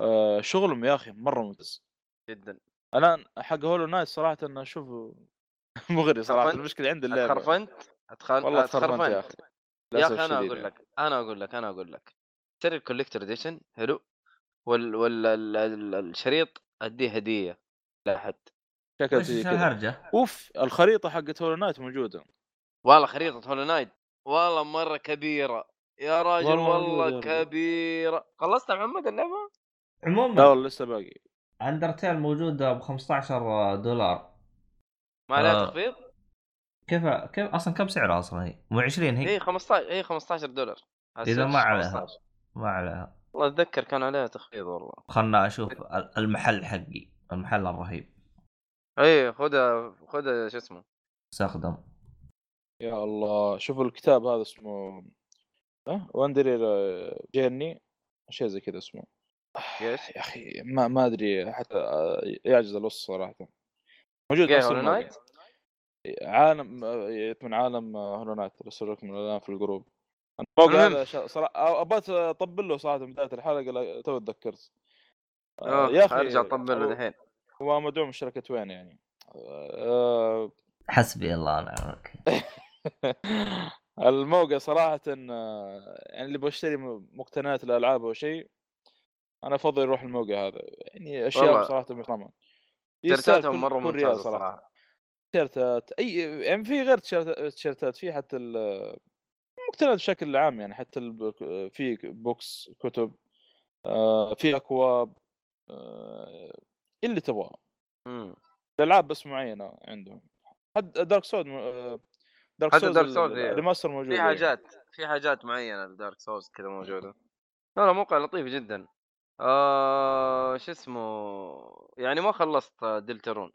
آه شغلهم يا أخي مرة ممتاز. جدا. الآن حق Hollow Knight صراحة أنا أشوفه <laughs> مغري صراحة خرفنت؟ المشكلة عند اللعبة. اتخرفنت؟ اتخل... والله تخرفنت يا أخي. يا أخي أنا أقول يعني. لك أنا أقول لك أنا أقول لك. اشتري ال collector edition حلو. وال وال ال- ال- الشريط أديه هدية لأحد. شكل وش زي كذا؟ أوف الخريطة حقت Hollow Knight موجودة. والله خريطة Hollow Knight والله مرة كبيرة. يا راجل والله والله. كبيرة. خلصت يا محمد اللعبة؟ لا عموما والله لسه باقي. اندرتيل موجودة ب 15 دولار. ما عليها آه. تخفيض؟ كيف كيف أصلا كم سعرها أصلا هي؟ مو 20 هي؟ هي 15 هي 15 دولار. إذا ما عليها. 15. ما عليها. والله أتذكر كان عليها تخفيض والله. خلنا أشوف ال- المحل حقي. المحل الرهيب. اي خذها خذها شو اسمه. استخدم. يا الله. شوفوا الكتاب هذا اسمه ها؟ Wanderer's Journal؟ شيء زي كذا اسمه؟ يا أخي ما ما أدري حتى آه، يعجز الوصف صراحة. موجود نفس Hollow. Knight؟ عالم آه، من عالم آه، Hollow Knight ارسل لكم الآن في ال group الموقع المهم. هذا شا- صراحة أبغى اطبل له صراحة من بداية الحلقة لا- تو تذكرت آه، يا أخي أرجع طبل له هو- دحين هو مدعوم من شركه وين يعني آه، حسبي الله ونعم الوكيل <laughs> الموقع صراحة آه، يعني اللي بشتري مقتنيات الألعاب أو شيء أنا أفضل يروح الموقع هذا يعني. صراحة محترمة يستاهل تيشيرتاتهم مرة ممتازة صراحة تيشيرتات أي يعني في غير تيشيرت- تيشيرتات في حتى ال- مقتنيات بشكل عام يعني حتى في books كتب آه، في أكواب آه، اللي تبغاه مم. الألعاب بس معينة عندهم حتى Dark Souls Dark Dark Souls، إيه. ال remaster موجود في إيه. حاجات في حاجات معينة ل Dark Souls كذا موجودة لا لا موقع لطيف جدا آه شو اسمه يعني ما خلصت Deltarune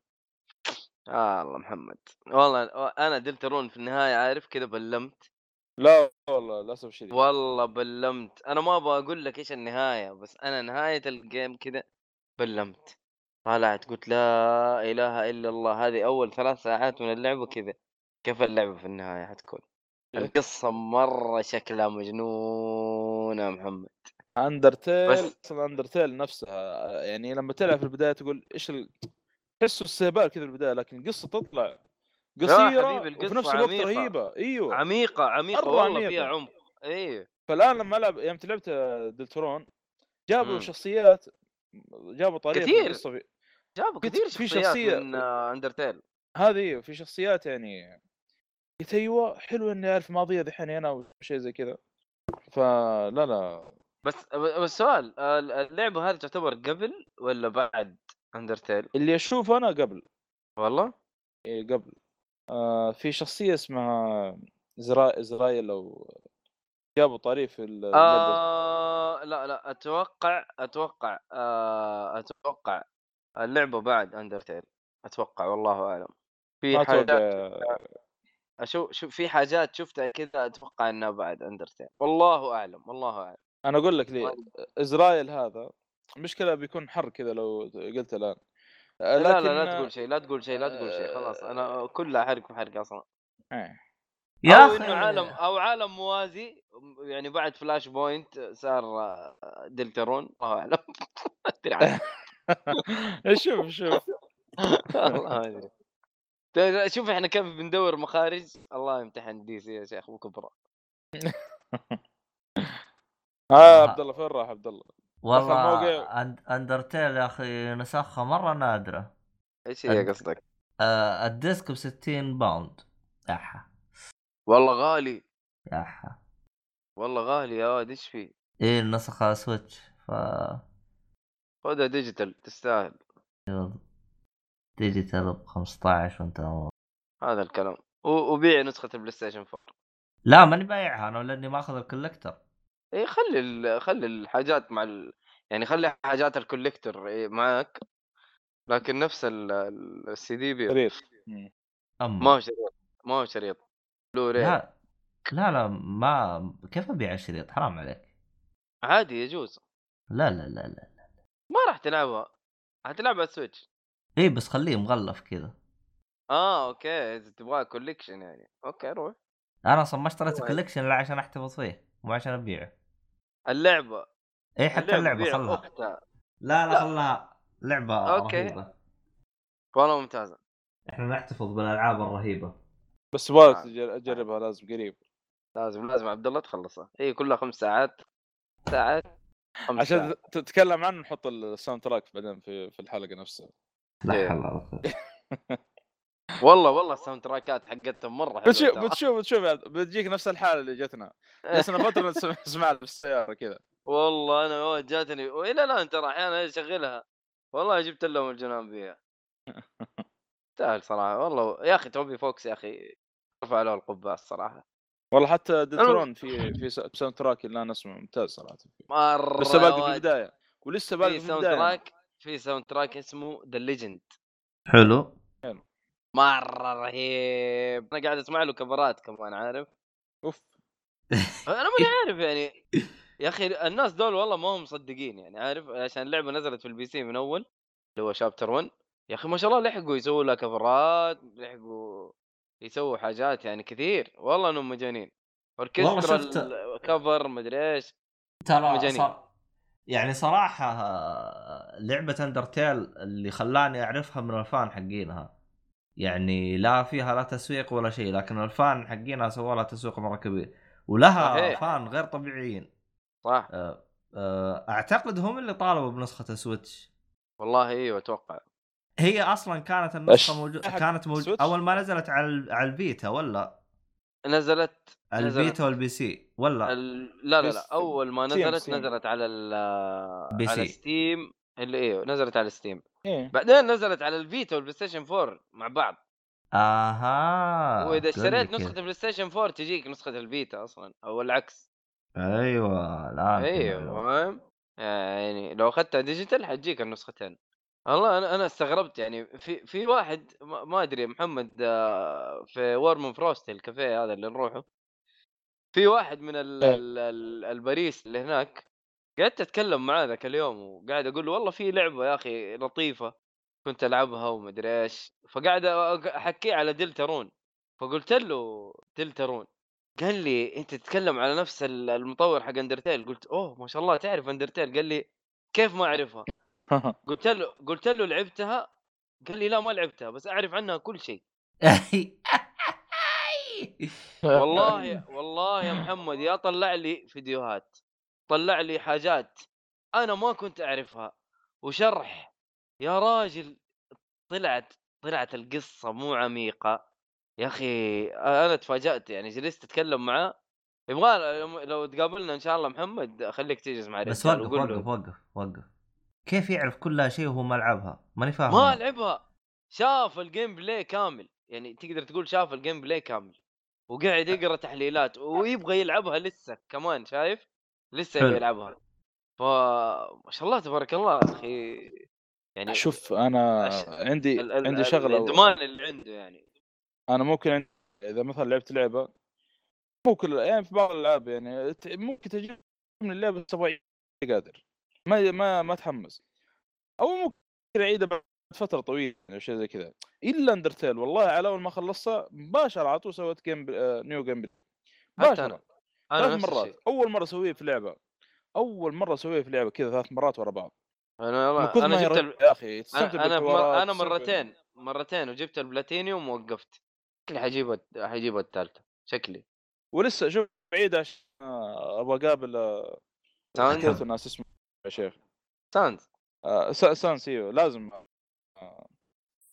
آه الله محمد. والله أنا Deltarune في النهاية عارف كذا بلمت. لا والله للأسف الشديد. والله بلمت. أنا ما أبغى أقول لك إيش النهاية بس أنا نهاية ال game كذا بلمت. طلعت قلت لا إله إلا الله هذه أول ثلاث ساعات من اللعبة كذا. كيف اللعبة في النهاية؟ حتكون إيه. القصة مرة شكلها مجنون يا محمد. اندرتيل اندرتيل نفسها يعني لما تلعب في البداية تقول إيش ال... تحسه استهبال كذا في البداية لكن القصة تطلع قصيرة وفي نفس الوقت عميقة. رهيبة أيوه عميقة عميقة والله عميقة. فيها عمق إيه فالآن لما ألعب يوم لعبت Deltarune جابوا مم. شخصيات جابوا طريقة في كثير. في... جابوا كثير في شخصيات شخصية- من Undertale هذه في شخصيات يعني قلت أيوه حلو إني أعرف ماضية دحين هنا وشيء زي كذا فلا لا بس بس سؤال اللعبة هذه تعتبر قبل ولا بعد Undertale اللي أشوفه أنا قبل. والله؟ إيه قبل. آه في شخصية اسمها Asr... Asriel أو جابوا Toriel في ال-. آه لا لا أتوقع أتوقع آه أتوقع اللعبة بعد Undertale أتوقع والله أعلم. في حاجات أشوف شوف في حاجات شفتها كذا أتوقع إنها بعد Undertale والله أعلم والله أعلم. أنا أقول لك ليه. Asriel هذا مشكلة بيكون حرق كذا لو قلت الآن. آه، لا لا لا تقول شيء لا تقول شيء لا تقول شيء خلاص. أنا كلها حرق في حرق أصلا. آه. يا أو إنه عالم أو عالم موازي يعني بعد Flashpoint صار آه، Deltarune الله أعلم. <laughs> ما أدري عنه. <laughs> شوف شوف. <laughs> والله ما أدري. طيب شوف إحنا كيف بندور مخارج. الله يمتحن DC يا شيخ مو كبرة. ها. عبد الله فين راح عبد الله؟ والله. Undertale يا أخي نسخها مرة نادرة. إيش هي قصدك؟ آه ال disc ب 60 pound احا والله غالي. احا والله غالي يا واد إيش في؟ إيه النسخة Switch ف خذها digital تستاهل. digital ب 15 وانت هذا الكلام. وبيع نسخة ال PlayStation 4 لا ماني بايعها أنا لأني ماخذ ال collector اي خلي ال- خلي الحاجات مع ال... يعني خلي حاجات ال collector إيه معك لكن نفس ال- ال- السي دي بي. شريط. مم. اما ما هو شريط ما هو شريط. بلوري لا لا لا ما كيف أبيع الشريط؟ حرام عليك. عادي يجوز. لا لا لا لا ما راح تلعبها. هتلعبها Switch إيه بس خليه مغلف كذا. آه okay إذا تبغاه collection يعني. okay روح. أنا أصلا ما اشتريت. ال collection إلا عشان أحتفظ فيه. مو عشان ابيعه. اللعبة. إيه حتى اللعبة بيع خلها. أختها. لا لا خلها. لعبة okay. رهيبة. والله ممتازة. إحنا نحتفظ بالألعاب الرهيبة. بس يبغى نعم. اجربها لازم قريب. لازم لازم. عبد الله تخلصها. هي كلها خمس ساعات. ساعات خمس عشان ساعات. تتكلم عنه نحط ال soundtrack بعدين في في الحلقة نفسها. لا إيه. حول ولا قوة. <laughs> والله والله ال soundtrack ات حقتهم مرة حلوة بتشوف. بتشوف بتشوف بتجيك نفس الحالة اللي جتنا. <laughs> جلسنا فتره نسمع- نسمعها في السياره كذا. والله أنا جاتني وإلى الآن ترى أحيانا أشغلها. والله جبت لهم الجنان فيها. <laughs> تستاهل صراحة. والله يا أخي Toby Fox يا أخي رفع له القبعة الصراحة. والله حتى Deltarune في في soundtrack اللي أنا اسمه ممتاز صراحة. مرة لسه باقي في. البداية. ولسه باقي في في sound البداية. track في soundtrack اسمه The Legend حلو. مرة رهيب. أنا قاعد أسمع له cover ات كمان عارف؟ أوف. أنا ماني <laughs> عارف يعني. يا أخي الناس دول والله ما هم مصدقين يعني عارف؟ عشان اللعبة نزلت في ال PC من أول اللي هو chapter 1 يا أخي ما شاء الله لحقوا يسووا لها cover ات لحقوا يسووا حاجات يعني كثير. والله إنهم مجانين. أوركسترا شفت- ال cover مدري إيش. ترى مجانين. صار يعني صراحة آه، لعبة Undertale اللي خلاني أعرفها من ال fan حقينها. يعني لا فيها لا تسويق ولا شيء لكن ال fan حقينها سووا لها تسويق مرة كبير ولها صحيح. fan غير طبيعيين صح آه، آه، أعتقد هم اللي طالبوا بنسخة سويتش والله أيوه أتوقع هي أصلا كانت موجودة أحد كانت Switch؟ أول ما نزلت على على ال Vita ولا نزلت. ال Vita وال PC ولا ال... لا لا لا أول ما نزلت Steam. نزلت على ال على. Steam اللي أيوه نزلت على Steam إيه. بعدين نزلت على ال Vita وال PlayStation 4 مع بعض. آها وإذا اشتريت. نسخة ال PlayStation 4 تجيك نسخة ال Vita أصلا أو العكس. أيوه لا أيوه فاهم؟ يعني لو أخذتها digital حتجيك النسختين. والله أنا أنا استغربت يعني في في واحد ما أدري محمد آه، في Warm Frost الكافيه هذا اللي نروحه. في واحد من إيه. ال ال الباريس اللي هناك قعدت أتكلم معاه ذاك اليوم وقاعد أقول له والله في لعبة يا أخي لطيفة كنت ألعبها ومدري إيش فقاعد أحكيه على دلترون فقلت له دلترون قال لي أنت تتكلم على نفس ال- المطور حق أندرتيل؟ قلت أوه ما شاء الله تعرف أندرتيل؟ قال لي كيف ما أعرفها؟ <laughs> قلت له قلت له لعبتها؟ قال لي لا ما لعبتها بس أعرف عنها كل شيء. <laughs> والله والله يا محمد يا طلع لي فيديوهات. طلع لي حاجات أنا ما كنت أعرفها. وشرح يا راجل طلعت طلعت القصة مو عميقة. يا أخي أنا تفاجأت يعني جلست أتكلم معاه. يبغى لو- تقابلنا إن شاء الله محمد أخليك تجلس مع بس وقف وقف وقف وقف. كيف يعرف كل شيء وهو ما لعبها؟ ماني فاهم ما. لعبها. شاف ال gameplay كامل. يعني تقدر تقول شاف ال gameplay كامل. وقاعد يقرأ تحليلات ويبغى يلعبها لسه كمان شايف؟ لسه حلو. يلعبها ف ما شاء الله تبارك الله أخي. يعني شوف أنا عندي ال- ال- عندي شغلة الإدمان اللي عنده يعني. أنا ممكن إذا مثلا لعبت لعبة مو كل يعني في بعض الألعاب يعني ممكن تجي من اللعبة تبغى قادر. ما ما ما تحمس. أو ممكن اعيدها بعد فترة طويلة أو شيء زي كذا. إلا Undertale والله على أول ما خلصتها مباشرة على طول سويت game new game مباشرة. أنا ثلاث مرات الشيء. أول مرة أسويه في لعبة أول مرة أسويه في لعبة كذا ثلاث مرات ورا بعض. أنا والله أنا جبت. يا أخي أنا أنا, مر... تستمتع- مرتين مرتين وجبت البلاتينيوم ووقفت. شكلي حجيب حجيب الثالثه شكلي. ولسه شوف بعيد عشان آه، أبغى أقابل آه، الناس اسمه يا شيخ؟ ساوند آه، سا- سانس إيوه لازم آه،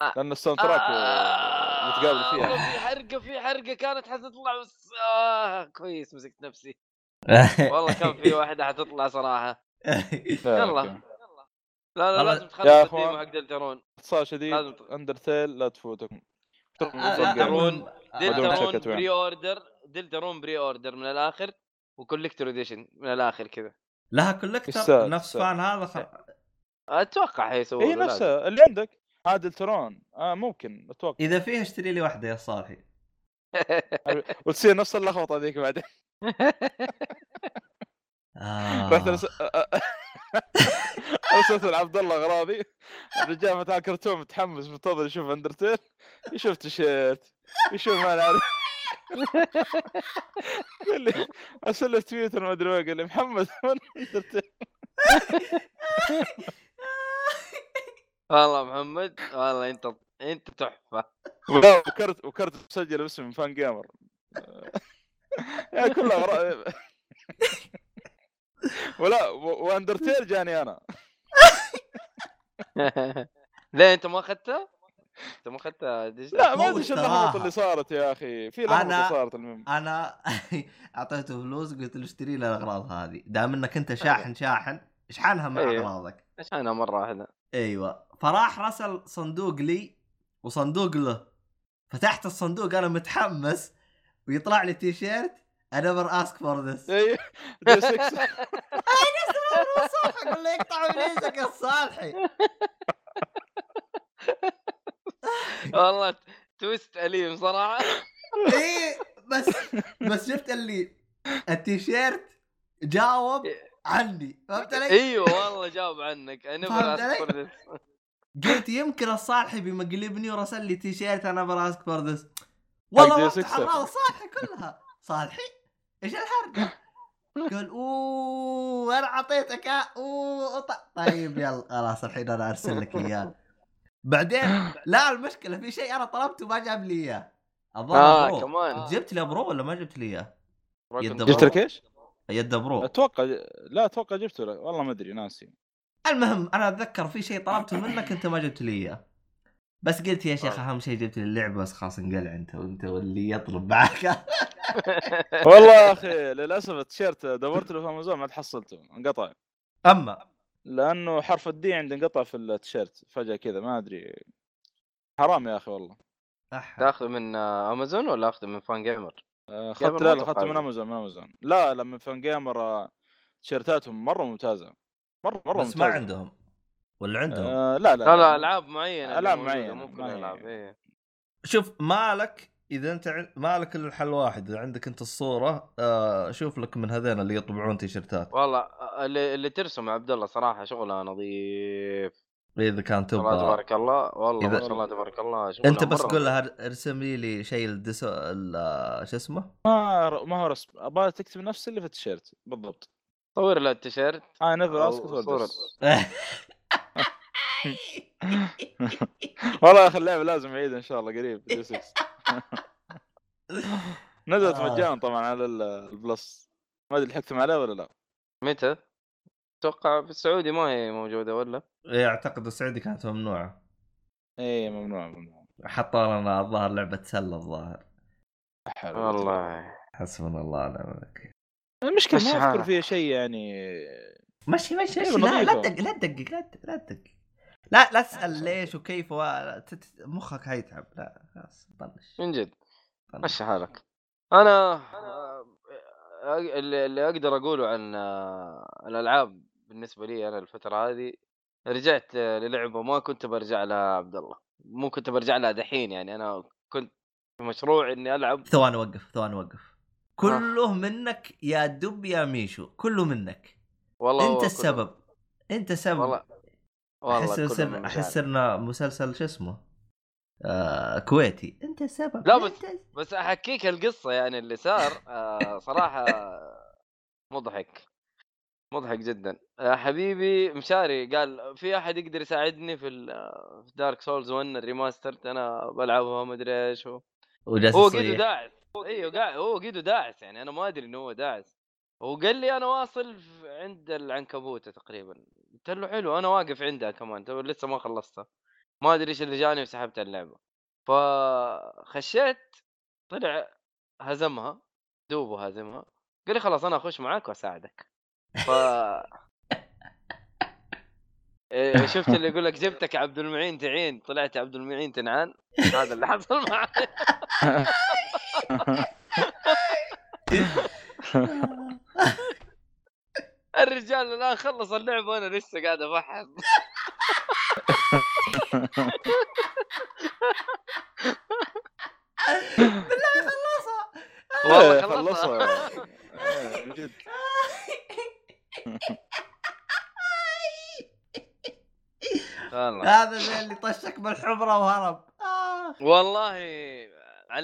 آه. لأن الساوند تراك آه، نتقابل والله فيها في حرقة في حرقة كانت حتطلع بس آه كويس مسكت نفسي والله كان في <laughs> واحدة حتطلع صراحة لا، يلا. لا لا لازم تخلص. الديمو حق دلترون باختصار شديد اندرتيل لا تفوتكم آه، دلترون آه، دلترون وين. بري اوردر دلترون بري اوردر من الآخر وكوليكتور اديشن من الآخر كذا لها كولكتر نفس. فان هذا. أتوقع هي لازم. نفسها اللي عندك عادل ترون آه ممكن أتوقع. إذا فيها اشتري لي واحدة يا صالحي. <laughs> وتصير نفس اللخبطة ذيك بعدين. آه. رحت ارسلت <laughs> عبد الله غراضي الرجال فتح كرتون متحمس منتظر يشوف Undertale. يشوف تيشيرت يشوف ما نعرف قال لي أرسل له تويتر ما أدري وين قال لي محمد من Undertale؟ <laughs> والله محمد والله انت انت تحفة. لا وكرت وكرت مسجل باسم Fangamer. <laughs> يا كلها غرا... <laughs> ولا و Undertale جاني أنا. <laughs> ليه انت ما اخذتها؟ انت ما اخذتها digital؟ لا ما أدري إيش اشتراها. اللخبطه اللي صارت يا أخي. في لخبطه أنا- صارت المهم. أنا أعطيته فلوس قلت له اشتري لي الأغراض هذه. دام إنك أنت شاحن شاحن اشحنها مع أيوه. أغراضك؟ إيش أنا مرة واحدة. أيوه. فراح رسل صندوق لي وصندوق له. فتحت الصندوق أنا متحمس ويطلع لي تي شيرت I never ask for this. اي Deus Ex أقول له يقطع ابليسك يا صالحي. <laughs> والله twist أليم صراحة. <laughs> إيه بس بس شفت اللي التيشيرت جاوب عني. فهمت علي؟ أيوه والله جاوب عنك. أنا فهمت علي؟ قلت يمكن الصالحي بمقلبني ورسل لي تيشيرت I never ask for this والله. حركات صالحي كلها. صالحي؟ إيش الهرجة؟ قال أوه أنا أعطيتك أوه ط- طيب يلا خلاص الحين أنا أرسل لك إياه. بعدين لا المشكلة في شيء أنا طلبته ما جاب لي إياه. الظاهر آه Pro. كمان. جبت لي Pro ولا ما جبت لي إياه؟ يد جبت لك إيش؟ يد Pro. أتوقع لا أتوقع جبته لك والله ما أدري ناسي. المهم أنا أتذكر في شيء طلبته منك أنت ما جبت لي إياه بس قلت يا شيخ آه. أهم شيء جبت لي اللعبة بس خلاص انقلع أنت وأنت واللي يطلب معك <laughs> والله يا أخي للأسف التيشيرت دورت له في أمازون ما حصلته انقطع أما لأنه حرف ال D عندي انقطع في التيشيرت فجأة كذا ما أدري حرام يا أخي والله. تاخذه من أمازون ولا أخذه من Fangamer؟ اخذت لا اخذته من. أمازون من أمازون لا لما Fangamer آه، تيشيرتاتهم مرة ممتازة مره مرة بس ما ممتازة. عندهم. ولا عندهم؟ آه لا لا لا لا ألعاب معينة ألعاب موجودة، معينة، مو كل ما الالعاب إيه. شوف مالك إذا أنت. مالك إلا الحل واحد إذا عندك أنت الصورة آه شوف لك من هذين اللي يطبعون تيشرتات. والله آه، اللي, اللي ترسم عبد الله صراحة شغله نظيف. إذا كان ما تبغى. تبارك الله والله إذا- ما شاء الله تبارك الله أنت بس قول. لها ارسم لي لي شيء الدسو ال- شو اسمه؟ ما ما هو رسم. أبغى تكتب نفس اللي في التيشيرت بالضبط. صور له التيشيرت I never ask أو صورة. <laughs> والله أخي اللعبة لازم أعيدها إن شاء الله قريب دي 6 <laughs> نزلت آه. مجانا طبعا على ال- البلس ما أدري لحقتم عليه ولا لا متى؟ أتوقع في السعودي ما هي موجودة ولا؟ إيه، أعتقد السعودي كانت ممنوعة إي ممنوع ممنوع حطوا لنا الظاهر لعبة سلة الظاهر. والله حسبنا الله ونعم الوكيل المشكلة مش ما اذكر. فيها شيء يعني مشي مشي مشي لا لا. تدقق لا تدقق لا تدقق لا تدقق لا لا تسأل ليش وكيف و... مخك حيتعب لا خلاص طنش من جد. مشي حالك. أنا اللي اللي أقدر أقوله عن الألعاب بالنسبة لي أنا الفترة هذه رجعت للعبة ما كنت برجع لها عبد الله. مو كنت برجع لها دحين يعني أنا كنت في مشروع إني ألعب. ثواني وقف ثواني وقف. كله منك يا دب يا ميشو كله منك. والله انت كله- السبب انت سبب والله والله أحس كله أحس مشاعري. صرنا مسلسل شو اسمه؟ آه كويتي. انت السبب لا بس- بس أحكيك القصة يعني اللي صار. آه صراحة مضحك. مضحك جدا. يا حبيبي مشاري قال في أحد يقدر يساعدني في في Dark Souls 1 ال Remaster؟ أنا بلعبها ما أدري إيش هو وجالس هو يصيح. داعس أيوه قاعد هو قيده داعس يعني أنا ما أدري إنه هو داعس. وقال لي أنا واصل عند العنكبوتة تقريبا. قلت له حلو أنا واقف عندها كمان تو لسه ما خلصتها. ما أدري إيش اللي جاني وسحبت اللعبة. فخشيت طلع هزمها دوبه هزمها. قال لي خلاص أنا أخش معاك وأساعدك. ف إيه، شفت اللي يقول لك جبتك عبد المعين تعين. طلعت عبد المعين تنعان. هذا اللي حصل معي. <laughs> <laughs> الرجال الآن خلص اللعبة وأنا لسه قاعد افحص خلصها. والله إيه، خلصها. <laughs> إيه، جد. هذا زي اللي طشك بالحمرة وهرب. آه. والله.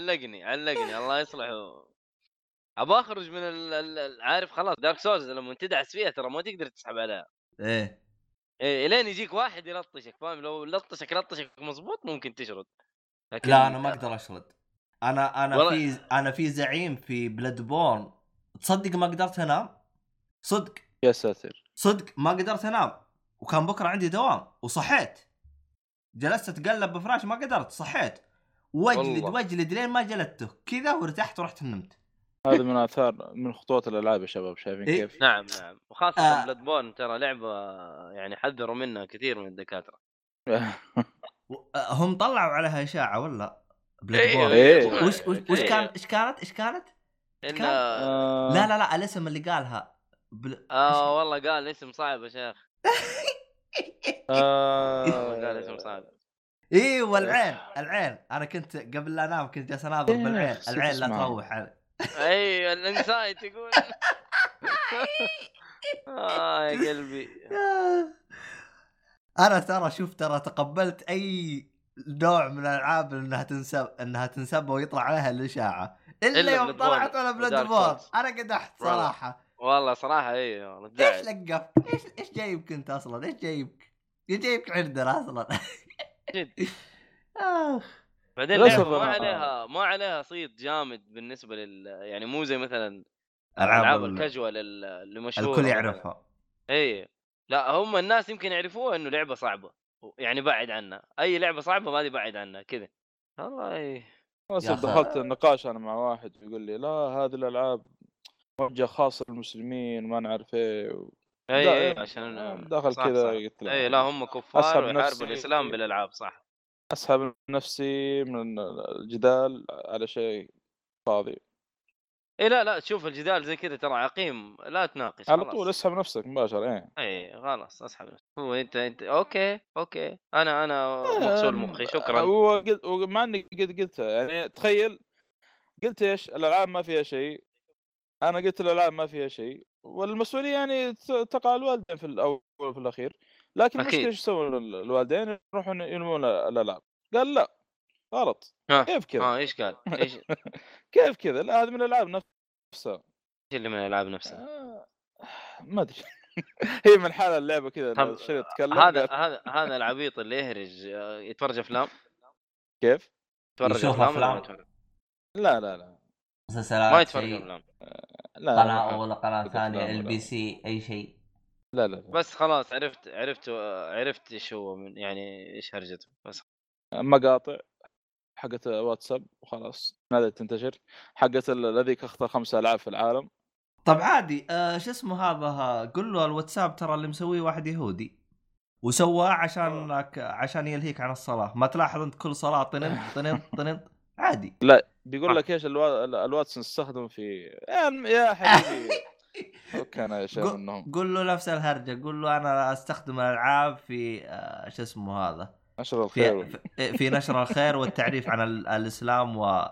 علقني علقني الله يصلحه. ابى أخرج من ال- ال- ال- عارف خلاص Dark Souls لما تدعس فيها ترى ما تقدر تسحب عليها. إيه. إيه إلين يجيك واحد يلطشك فاهم؟ لو لطشك لطشك مظبوط ممكن تشرد. لكن لا أنا ما أقدر أشرد. أنا أنا والله- في أنا في زعيم في Bloodborne تصدق ما قدرت أنام؟ صدق. يا ساتر. صدق ما قدرت أنام. وكان بكرة عندي دوام وصحيت. جلست أتقلب بفراش ما قدرت صحيت. وجلد والله. وجلد لين ما جلدته كذا وارتحت ورحت نمت هذا من اثار من خطوات الألعاب يا شباب شايفين إيه. كيف؟ نعم نعم وخاصة آه. Bloodborne ترى لعبة يعني حذروا منها كثير من الدكاترة <laughs> آه، هم طلعوا عليها إشاعة ولا Blood إيه، borne إيه. وش وش وش إيه. كان إيش كانت إيش كانت؟ إن... آه، لا لا لا الاسم اللي قالها بل... آه والله قال اسم صعب يا شيخ والله <laughs> <laughs> قال اسم صعب إيه والعين العين أنا كنت قبل لا أنام كنت جالس اناظر بالعين العين لا. تروح علي. اي الانسايت يقول آه يا قلبي <laughs> أنا ترى شوف ترى تقبلت أي نوع من الألعاب إنها تنسب إنها تنسب ويطلع عليها الإشاعة إلا, إلا يوم طلعت ولا Bloodborne Souls. أنا قدحت. صراحة والله صراحة اي والله إيش لقفت؟ إيش إيش جايبك أنت أصلا؟ إيش جايبك؟ إيش جايبك عندنا أصلا؟ <laughs> جد. <laughs> اخ بعدين ما عليها ما عليها صيت جامد بالنسبة لل يعني مو زي مثلا ألعاب ألعاب ال- الكاجوال ال- اللي مشهورة الكل. يعرفها. إي. لا هم الناس يمكن يعرفوها إنه لعبة صعبة. يعني بعد عنها. أي لعبة صعبة هذه بعد عنها كذا. والله بس. دخلت النقاش أنا مع واحد يقول لي لا هذه الألعاب موجهة خاصة للمسلمين ما نعرف إيه و- اي دا- اي عشان دخل صح، كذا. قلت له اي لا هم أسحب كفار ويحاربوا نفسي. الإسلام بالألعاب صح. اسحب نفسي من الجدال على شيء فاضي. اي لا لا شوف الجدال زي كذا ترى عقيم لا تناقش على. طول اسحب نفسك مباشرة إيه. اي خلاص اسحب نفسك. هو أنت أنت okay okay. أنا أنا مغسول مخي شكرا. هو قلت ومع أني قد قلتها يعني تخيل قلت إيش؟ الألعاب ما فيها شيء. أنا قلت الألعاب ما فيها شيء. والمسؤولية يعني تقع على الوالدين في الأول وفي الأخير. لكن أكيد. المشكلة إيش يسوون ال- الوالدين؟ يروحون يلومون الألعاب. قال لا. غلط. كيف كذا؟ آه إيش قال؟ إيش؟ إيش <laughs> كيف كذا؟ لا هذه من الألعاب نفسها. اللي من الألعاب نفسها؟ آه، ما أدري. <laughs> هي من حال اللعبة كذا طب الشريط هذا هذا هذا العبيط اللي يهرج آه، يتفرج أفلام؟ كيف؟ يتفرج أفلام؟ لا لا لا. مسلسلات ما يتفرج شيء. أفلام. لا قناة لا, اولى قناة ثانية إل بي سي أي شيء. لا, لا, لا. بس خلاص عرفت عرفت آه، عرفت إيش هو من يعني إيش هرجته. بس مقاطع حقت واتساب وخلاص. بدات تنتشر. حقت ال- الذيك اخطر خمسة العاب في العالم. طب عادي آه شو اسمه هذا؟ قل له الواتساب ترى اللي مسويه واحد يهودي. وسواه عشان عشان يلهيك عن الصلاة. ما تلاحظ أنت كل صلاة طننت طننت طننت عادي. بيقول آه. لك إيش الوا... ال- الواتسون استخدم في يا, يا حبيبي. <laughs> كان يا شيخ منهم قل له نفس الهرجة قل له أنا أستخدم الالعاب في آه شو اسمه هذا؟ نشر الخير. في في- نشر الخير والتعريف عن ال- الإسلام و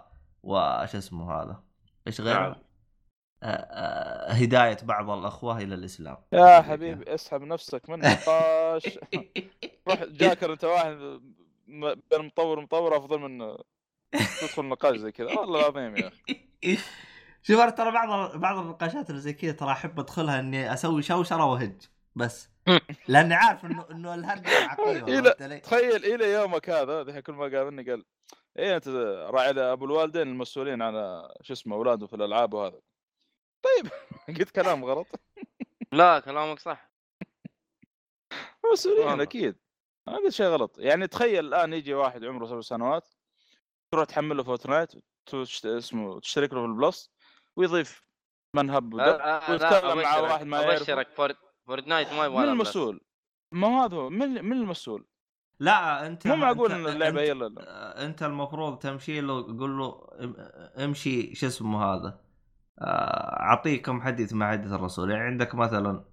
وش اسمه هذا؟ إيش غيره؟ نعم. آه، هداية بعض الأخوة إلى الإسلام. يا حبيبي اسحب نفسك من <laughs> نقاش <laughs> روح جاكر أنت واحد بين مطور ومطور أفضل من تدخل نقاش زي كذا. والله العظيم يا أخي. <laughs> شوف أنا ترى بعض بعض النقاشات اللي زي كذا ترى أحب أدخلها إني أسوي شوشره وهج بس. لأني عارف إنه إنه الهرجه <laughs> علي؟ تخيل إلى يومك هذا الحين كل ما قابلني قال إيه أنت راعي أبو الوالدين المسؤولين على شو اسمه أولاده في الألعاب وهذا. طيب <laughs> قلت كلام غلط. لا كلامك صح. مسؤولين. أكيد. ما قلت شيء غلط. يعني تخيل الآن يجي واحد عمره سبع سنوات تروح تحمل له Fortnite تشت- اسمه تشترك له في ال Plus ويضيف من هب لا ودب لا ويتكلم مع واحد ما يعرفه. أبشرك Fortnite ما يبغى من. المسؤول؟ ما هذا هو من من المسؤول؟ لا أنت مو معقول إن اللعبة أنت- هي اللي أنت المفروض تمشي له قول له ام- امشي شو اسمه هذا أعطيكم حديث مع حديث الرسول يعني عندك مثلا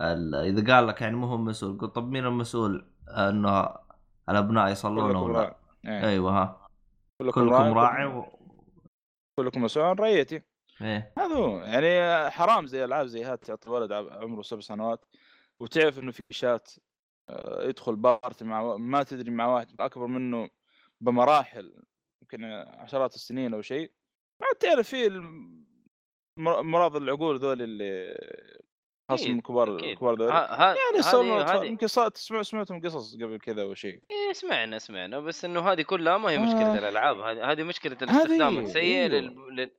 ال- إذا قال لك يعني مو هو مسؤول قل طب مين المسؤول أنه الأبناء يصلون ولا إيه. أيوه ها كلكم كلكم راعي و... كلكم مسؤول عن رعيتي. إيه. هذا هو. يعني حرام زي ألعاب زي هات تعطي ولد عمره سبع سنوات وتعرف إنه في شات آه، يدخل بارتي مع ما تدري مع واحد أكبر منه بمراحل يمكن عشرات السنين أو شيء. ما تعرف في الم- مر- مرض العقول ذول اللي أكيد، من كبار أكيد. كبار يعني يمكن صار تسمع سمعتهم قصص قبل كذا أو شيء إيه سمعنا سمعنا بس إنه هذه كلها ما هي مشكلة آه. الألعاب هذه هذه مشكلة الاستخدام السيء أيوه. لل... لل...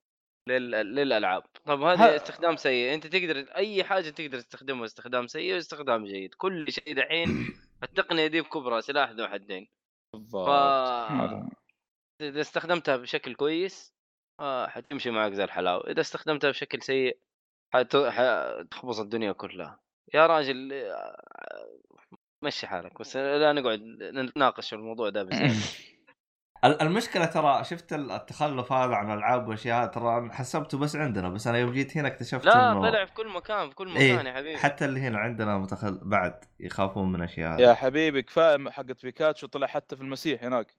لل... للألعاب طب هذا استخدام سيء أنت تقدر أي حاجة تقدر تستخدمها استخدام سيء واستخدام جيد كل شيء دحين <coughs> التقنية دي بكبرى سلاح ذو حدين بالضبط ف. إذا استخدمتها بشكل كويس آه حتمشي معك زي الحلاوة إذا استخدمتها بشكل سيء حت... حتخبص الدنيا كلها. يا راجل آه، مشي حالك بس لا نقعد نتناقش في الموضوع ده <laughs> ال- المشكلة ترى شفت ال- التخلف هذا عن الالعاب وأشياء ترى حسبته بس عندنا بس أنا يوم جيت هنا اكتشفت لا إنه طلع في كل مكان في كل مكان إيه، يا حبيبي. حتى اللي هنا عندنا متخل بعد يخافون من أشياء يا حبيبي كفاية حقت بيكاتشو طلع حتى في المسيح هناك.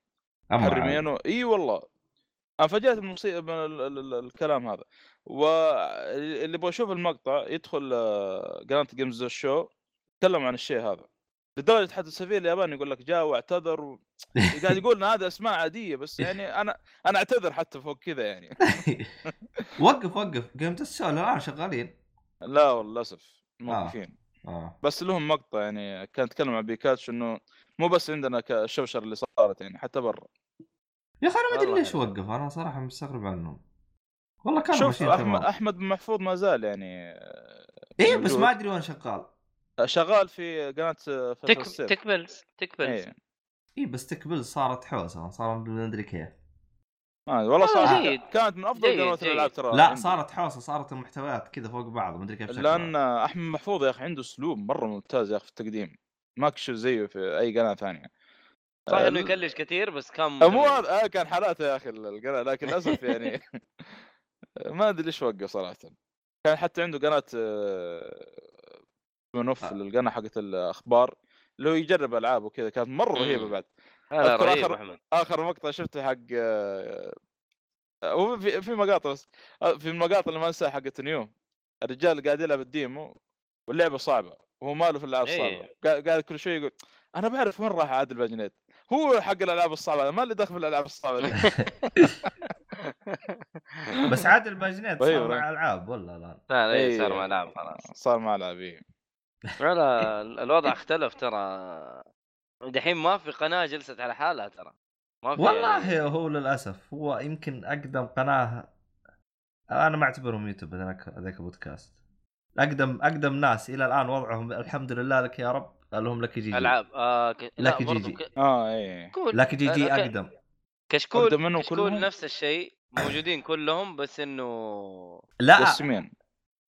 محرمينه إي والله. أنا فاجأت من ال- الكلام هذا. واللي يبغى يشوف المقطع يدخل آه، قناة Games Show تكلم عن الشيء هذا. لدرجة حتى السفير الياباني يقول لك جاء واعتذر و... <laughs> قاعد يقول إن هذا أسماء عادية بس يعني أنا أنا أعتذر حتى فوق كذا يعني. <laughs> وقف وقف. Game Show الان شغالين. لا والله للأسف. موقفين. آه. بس لهم مقطع يعني كان يتكلم عن بيكاتشو إنه مو بس عندنا ك- الشوشره اللي صارت يعني حتى برا. يا أخي أنا ما أدري ليش حلو. وقف أنا صراحة مستغرب عنهم والله كانوا شوف احمد أحمد بن محفوظ ما زال يعني آه، إيه بس موجود. ما أدري وين شغال شغال في قناة فيصل تك تكبلز تكبلز إيه. إيه بس تكبل صارت حوسة صار ما أدري كيف آه والله آه، صار جيد. كانت من أفضل قنوات. الألعاب ترى لا عندي. صارت حوسة صارت المحتويات كذا فوق بعض ما أدري كيف شكلها لأن أحمد محفوظ يا أخي عنده أسلوب مرة ممتاز يا أخي في التقديم ما كشف زيه في أي قناة ثانية صح آه، انه يكلش كثير بس كان آه، مو. هذا آه كان حالاته يا أخي القناة لكن للأسف يعني <laughs> ما أدري ليش وقف صراحة كان حتى عنده قناة منوف آه. القناه حقت الأخبار اللي هو يجرب ألعاب وكذا كانت مرة رهيبة. بعد رهيب آخر- احمد آخر مقطع شفته حق آه، هو في في مقاطع بس آه، في المقاطع اللي ما أنساها حقت نيو الرجال قاعد يلعب ال demo واللعبة صعبة وهو ماله في الالعاب الصعبة إيه. قاعد قاعد كل شوي يقول أنا بعرف وين راح عادل باجنيت هو حق الألعاب الصعبة ما اللي دخل في الألعاب الصعبة دي <laughs> بس عادل باجنيت صار أيوة. مع ألعاب ولا لا. لا إيه. لا صار مع لعب خلاص. صار مع لاعبين لا لا الوضع اختلف ترى. دحين ما في قناة جلست على حالها ترى. ما في والله يعني هو للأسف هو يمكن أقدم قناة أنا ما أعتبرهم يوتيوب هذاك هذاك بودكاست أقدم أقدم ناس إلى الآن وضعهم الحمد لله لك يا رب. لهم لك جي جي. ألعاب. آه ك... لا لك جي جي. ك... آه إيه. كشكول. لك جي جي آه، أقدم. كشكول أقدم منهم كشكول كلهم؟ نفس الشيء. موجودين كلهم بس إنه لا. مقسمين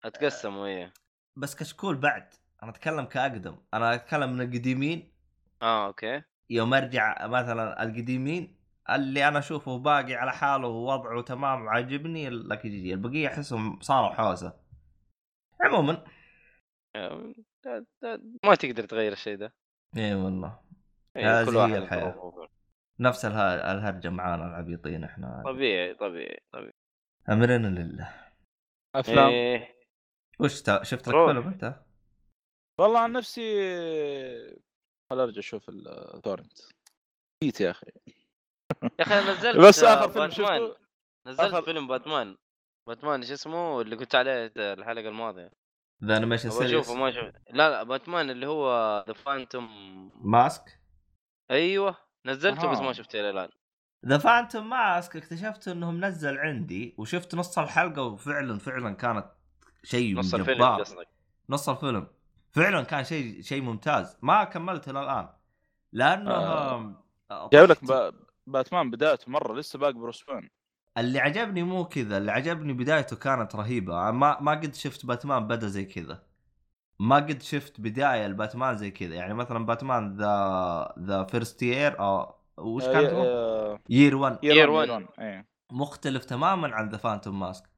أتقسموا إيه. بس كشكول بعد. أنا أتكلم كأقدم. أنا أتكلم من القديمين. آه أوكي. يوم أرجع مثلا القديمين اللي أنا أشوفه باقي على حاله ووضعه تمام وعاجبني لك جي جي. البقية أحسهم صاروا حوسة. عموما آه، لا- لا- ما تقدر تغير الشيء ده. اي والله. إيه، كل هي واحد الحياة. نفس اله- الهرجة معانا العبيطين إحنا. طبيعي طبيعي طبيعي. أمرنا لله. أفلام. إيه. وش تا... شفت لك. فيلم أنت؟ والله عن نفسي خل ارجع أشوف ال torrent نسيت يا أخي. يا أخي نزلت بس آه، آخر فيلم باتمان. شفته؟ نزلت آخر- فيلم باتمان باتمان إيش اسمه؟ اللي قلت عليه الحلقة الماضية. the animation series أشوفه ما شفت لا لا باتمان اللي هو the phantom mask أيوه نزلته بس أها. ما شفته إلى الآن. the phantom mask اكتشفت انه منزل عندي وشفت نص الحلقة وفعلا فعلا كانت شيء نص الفيلم. قصدك. نص الفيلم. فعلا كان شيء شيء ممتاز. ما كملت إلى الآن. لأنه آه. آه. جايب لك با... باتمان بدايته مرة لسه باقي بروس اللي عجبني مو كذا اللي عجبني بدايته كانت رهيبة ما ما قد شفت باتمان بدأ زي كذا ما قد شفت بداية الباتمان زي كذا يعني مثلا باتمان the the first year أو وش كان اسمه؟ Year 1 Year One. One. إيه مختلف تماما عن the phantom mask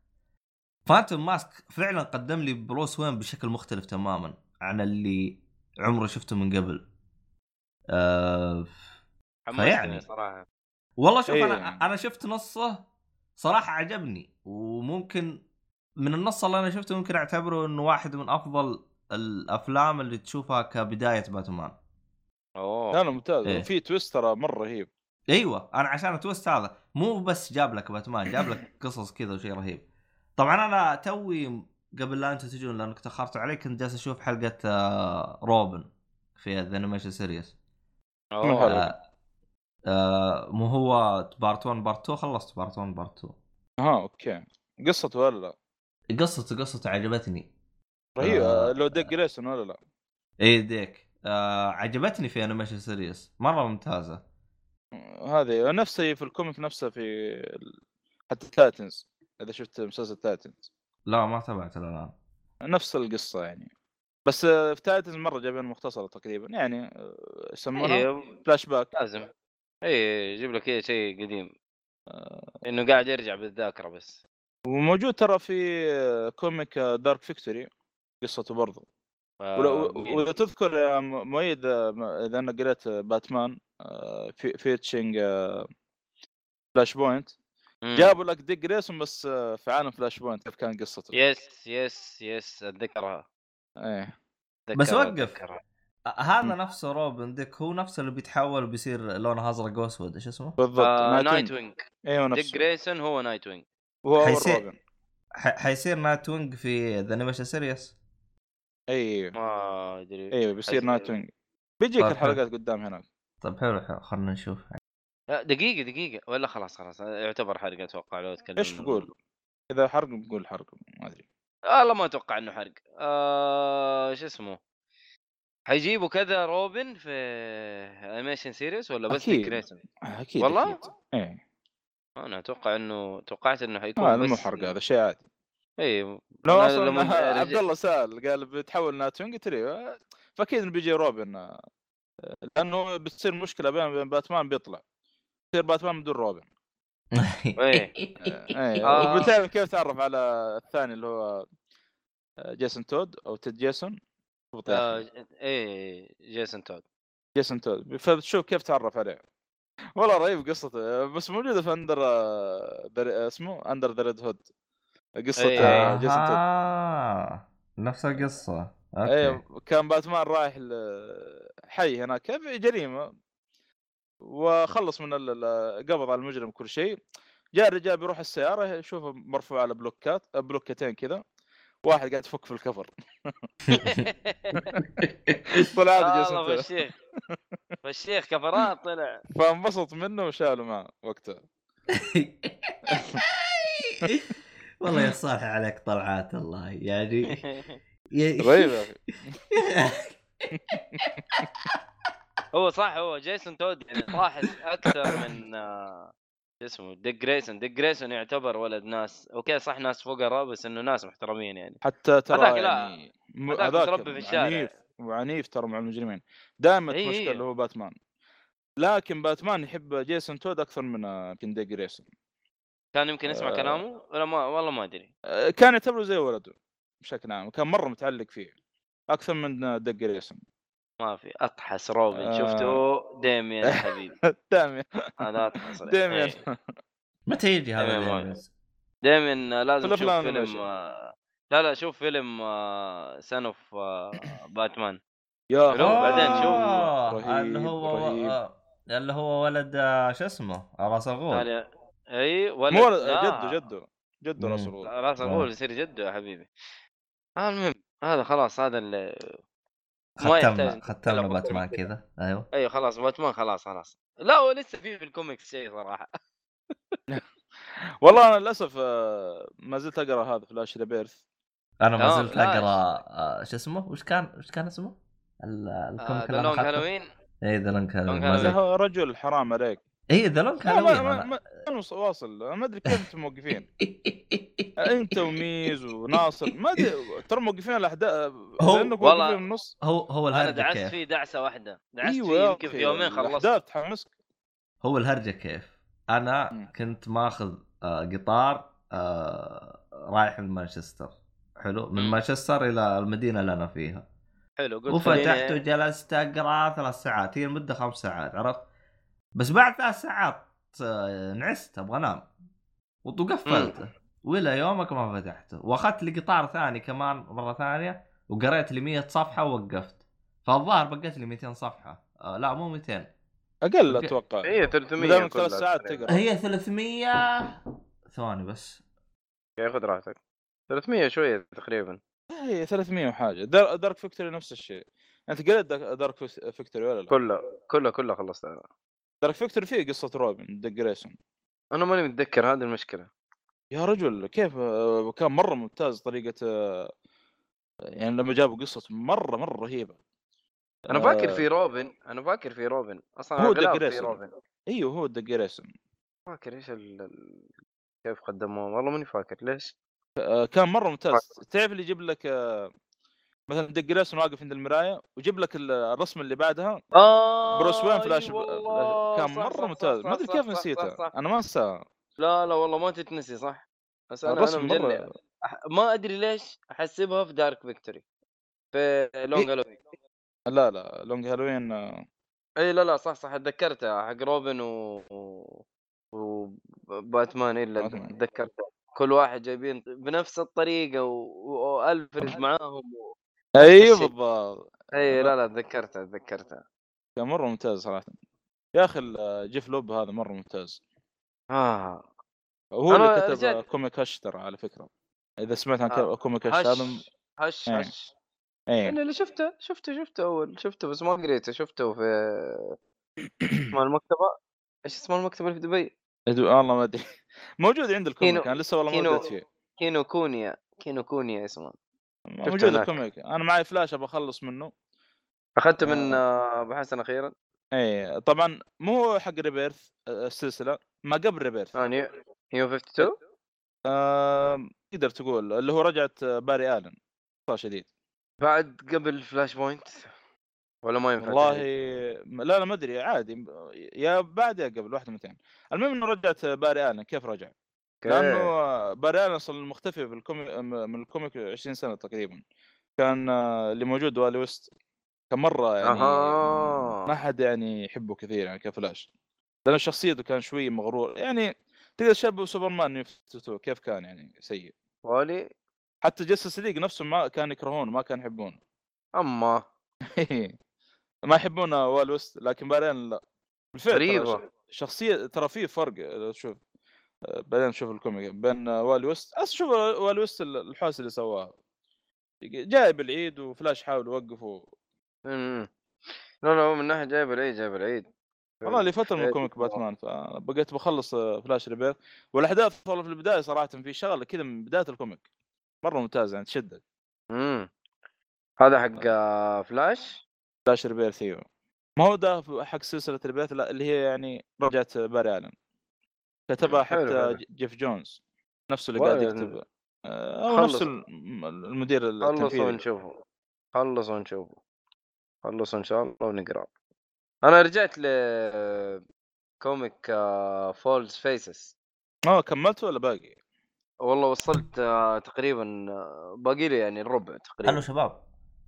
phantom mask فعلا قدم لي بروس وين بشكل مختلف تماما عن اللي عمري شفته من قبل أه فيعني. صراحة والله شوف إيه. أنا أنا شفت نصه صراحة عجبني وممكن من النص اللي أنا شفته ممكن أعتبره إنه واحد من أفضل الأفلام اللي تشوفها كبداية باتمان. أوه. لا لا ممتاز. إيه. في twist ترى مرة رهيب. أيوه أنا عشان ال twist هذا مو بس جاب لك باتمان جاب لك قصص كذا وشيء رهيب. طبعا أنا توي قبل لا أنتم تجون لأنك تأخرتوا علي كنت جالس أشوف حلقة آه، روبن في the animation series آه مو هو part 1 part 2 خلصت part 1 part 2 ها أوكي. قصته ولا لا؟ قصته قصته عجبتني. رهيب. آه. آه. لو ديك جريسون ولا لا؟ اي ديك. آه عجبتني في animation series مرة ممتازة. هذه نفسه في ال comic نفسه في ال- حتى Titans إذا شفت مسلسل تايتنز لا ما تابعت الآن. نفس القصة يعني. بس في Titans مرة جايبين مختصره تقريبا. يعني آه، يسمونها إيه، فلاش باك لازم. إي يجيب لك شيء قديم. آه، إنه قاعد يرجع بالذاكرة بس. وموجود ترى في comic Dark Victory قصته برضو. آه، ولو تذكر يا م- مؤيد آه، إذا أنا قريت باتمان آه، في فيتشنج آه، Flashpoint مم. جابوا لك ديك جريسون بس آه، في عالم Flashpoint كيف كان قصته؟ yes yes yes أتذكرها. إيه. بس أتذكرها، وقف. أتذكرها. هذا. نفسه روبن ديك هو نفسه اللي بيتحول وبيصير لونه أزرق وأسود. إيش اسمه؟ بالضبط. آه، Nightwing أيوه ديك نفسه. جريسون هو Nightwing أول حيصير- روبن. ح- حيصير Nightwing في the animation series أي ما أدري. أيوه بيصير. Nightwing بيجيك طيب، الحلقات قدام هناك. طيب حلو حلو. خلينا نشوف. لا دقيقة دقيقة. ولا خلاص خلاص. يعتبر حرق أتوقع لو اتكلم إيش بقول؟ إذا حرق بقول حرق ما أدري. والله ما أتوقع إنه حرق. آه شو اسمه؟ حيجيبوا كذا روبن في animation series ولا بس جريسون؟ أكيد والله؟ أكيد. إيه أنا أتوقع إنه توقعت إنه حيكون هذا بس مو حرق هذا شيء عادي اي لو أصلا لما عبد الله سأل قال بتحول Nightwing قلت له فأكيد إنه بيجي روبن آه، لأنه بتصير مشكلة بين بين باتمان بيطلع يصير باتمان بدون روبن إيه. <laughs> إيه آه. وبتعرف كيف تعرف على الثاني اللي هو آه، جيسون تود أو تيد جيسون يا آه أخي. إيه جيسون تود. جيسون تود. فبتشوف كيف تعرف عليه. والله رهيب قصته بس موجودة في Under در- اسمه Under the Red Hood قصة إيه. آه، جيسون تود. آه نفس القصة. okay. إيه كان باتمان رايح حي هناك في جريمة. وخلص من ال- ال- قبض على المجرم كل شيء. جاء الرجال بيروح السيارة يشوفه مرفوع على بلوكات بلوكتين كذا. واحد قاعد يفك في الكفر. <laughs> طلع هذا تود. فالشيخ فالشيخ كفرات طلع. فانبسط منه وشاله معه وقتها. <laughs> والله يا صالح عليك طلعات الله يعني <laughs> يا أخي. هو صح هو جيسون تود يعني صاحب أكثر من آه، شو اسمه ديك جريسون ديك جريسون يعتبر ولد ناس. okay صح ناس فقراء بس إنه ناس محترمين يعني. حتى ترى هذاك لا. يعني م- هذاك متربي في الشارع. عنيف وعنيف ترى مع المجرمين. دائما إيه المشكلة إيه. اللي هو باتمان. لكن باتمان يحب جيسون تود أكثر من آه، يمكن ديك جريسون كان يمكن يسمع آه. كلامه؟ ولا ما والله ما أدري. آه، كان يعتبره زي ولده بشكل عام كان مرة متعلق فيه. أكثر من ديك جريسون ما في أطحس روبن آه. شفته ديميان يا <laughs> حبيبي دائما هذا أطحس <laughs> دائما إيه. <laughs> متى يجي هذا؟ ديميان آه، لازم تشوف فيلم. آه، لا لا شوف فيلم Son of Batman يا. بعدين شوف. آه، اللي هو رهيب آه، اللي هو ولد آه، شو اسمه راس الغول إي ولد مو. جده جده جده راس. الغول راس آه. الغول يصير جده يا حبيبي آه المهم هذا خلاص هذا اللي ختمنا ختمنا باتمان كذا. أيوه. أيوه خلاص باتمان خلاص خلاص. لا هو لسه في في الكوميكس شيء صراحة. <laughs> والله أنا للأسف آه، ما زلت أقرأ هذا فلاش ريبيرث أنا ما تمام، زلت أقرأ آه، شو اسمه؟ وش كان وش كان اسمه؟ ال- الكوميك ذا لونج هالوين اي ذا لونج هالوين رجل حرام عليك. اي ذا لونج لا، ما هالوين ما ما واصل. ما أدري كيف أنتم موقفين. <laughs> أنت وميز وناصر. ما أدري ترى موقفين الأحداث هو- والله- موقفين النص. هو هو أنا الهرجة دعست كيف؟ فيه دعسة واحدة. دعست أيوه فيه يمكن في يومين خلصت. تحمسك. هو الهرجة كيف؟ أنا مم. كنت ماخذ آه، قطار آه، رايح لمانشستر حلو. من. مانشستر إلى المدينة اللي أنا فيها. حلو قلت وفتحت وجلست أقرأ ثلاث ساعات. هي المدة خمس ساعات عرفت؟ بس بعد ثلاث ساعات آه، نعست أبغى أنام. وقفلته وإلى يومك ما فتحته وأخذت لي قطار ثاني كمان مرة ثانية وقريت لي 100 صفحة ووقفت. فالظاهر بقيت لي 200 صفحة. آه لا مو 200 أقل. أتوقع. هي 300 مدام كلها ثلاث ساعات. تقرا هي 300 ثواني بس. okay خذ راحتك. 300 شوية تقريبا. هي 300 وحاجة. دار- Dark Victory نفس الشيء. أنت قريت Dark- Victory ولا لا؟ كلها كلها كلها خلصتها Dark Victory فيه قصة روبن ديك جريسون أنا ماني متذكر هذه المشكلة. يا رجل كيف آه، كان مرة ممتاز طريقة آه، يعني لما جابوا قصة مرة مرة رهيبة. أنا فاكر آه، في روبن أنا فاكر في روبن. أصلا هو ديك في. روبن. أيوه هو ديك جريسون فاكر إيش ال... كيف قدموه؟ والله ماني فاكر. ليش؟ كان مرة ممتاز. تعرف اللي يجيب لك مثلا ديك جريسون واقف عند المراية ويجيب لك ال- الرسم اللي بعدها. آه بروس وين فلاش, كان مرة صح، ممتاز. صح، ما ادري كيف نسيته. أنا ما أنساه. لا لا والله ما تتنسي صح. بس أنا مرة أح- ما أدري ليش أحسبها في Dark Victory في Long Halloween لا لا Long Halloween آه، اي لا لا صح صح اتذكرتها حق روبن و و وباتمان إلا. تذكرتها كل واحد جايبين بنفس الطريقة و- والفريد معاهم و... أيوه. بالضبط. أي لا لا تذكرتها تذكرتها. كان مرة ممتاز صراحة. يا أخي جيف لوب هذا مرة ممتاز. آه. أنا اللي كتب رجعت- comic Hush ترى على فكرة. إذا سمعت عن آه، comic Hush هذا Hush Hush إيه. Hush إيه. أنا اللي شفته شفته شفته أول شفته بس ما قريته. شفته في اسمه المكتبة؟ إيش اسمه المكتبة اللي في دبي؟ والله ما أدري. موجود عند ال comic كينو- أنا لسه والله ما بديت فيه. كينو كونيا كينو كونيا اسمه. موجود. ال comic أنا معي فلاش أبغى أخلص منه. أخذته من آه، ابو حسن أخيرا؟ إيه طبعا مو حق Rebirth آه، السلسلة ما قبل Rebirth. آه، New New 52 آه، تقدر تقول اللي هو رجعت آه، باري آلن. باختصار شديد. بعد قبل Flashpoint؟ ولا ما ينفع والله لا لا ما أدري عادي. يا بعد يا قبل واحدة من المهم إنه رجعت باري آلن. كيف رجع؟ لأنه okay. باري الن أصلا مختفي في ال comic من ال comic 20 سنة تقريبا. كان آه، اللي موجود والي ويست كان مرة يعني أها. ما حد يعني يحبه كثير يعني كفلاش. لأن شخصيته كان شوي مغرور. يعني تقدر تشبه سوبرمان New 52 كيف كان يعني سيء. والي؟ حتى Justice League نفسه ما كان يكرهونه ما كان يحبونه. أما. <laughs> ما يحبون وال ويست لكن بعدين لا. بالفعل غريبة. شخصية ترى في فرق آه، بعدين نشوف ال comic. بين آه، وال ويست أصلا شوف وال ويست ال- الحوسه اللي سواها جاي بالعيد وفلاش حاول يوقفه. لا لا هو من ناحية جايب العيد جايب العيد. والله لي فترة من. كوميك باتمان فبقيت بخلص فلاش ريبير. والأحداث والله في البداية صراحة في شغلة كذا من بداية الكوميك. مرة ممتاز يعني تشدك. امم هذا حق آه، فلاش؟ فلاش ريبير ثيو ما هو ده حق سلسلة ريبير لا اللي هي يعني رجعت باري آلن. كتبها حلو، حتى حلو. جيف جونز نفسه اللي قاعد يكتب آه، أو خلص. نفس الم- المدير خلصوا التنفيذي ونشوفوا خلصوا ونشوفوا خلصوا إن شاء الله ونقرأ. أنا رجعت ل comic False Faces آه كملت ولا باقي؟ والله وصلت آه، تقريبا آه، باقي لي يعني الربع ألو تقريبا شباب.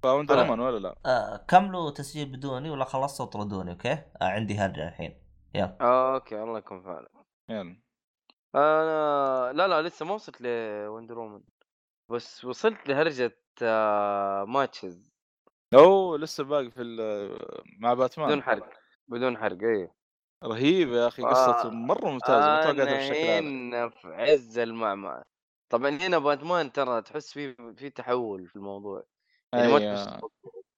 ف Wonder أنا- Woman ولا لا؟ آه كملوا تسجيل بدوني ولا خلصتوا اطردوني أوكي؟ آه عندي هرجة الحين. يلا. آه أوكي الله يكون في عونك. يلا. أنا لا لا لسه ما وصلت ل Wonder Woman بس وصلت لهرجة آه، Matches. أوه لسه باقي في ال- مع باتمان. بدون حرق بدون حرق اي رهيب يا أخي آه، قصته مرة ممتازة ما توقعتها بالشكل هذا. في عز المعمعة طبعا هنا باتمان ترى تحس في في تحول في الموضوع. يعني ما تحس أيوه.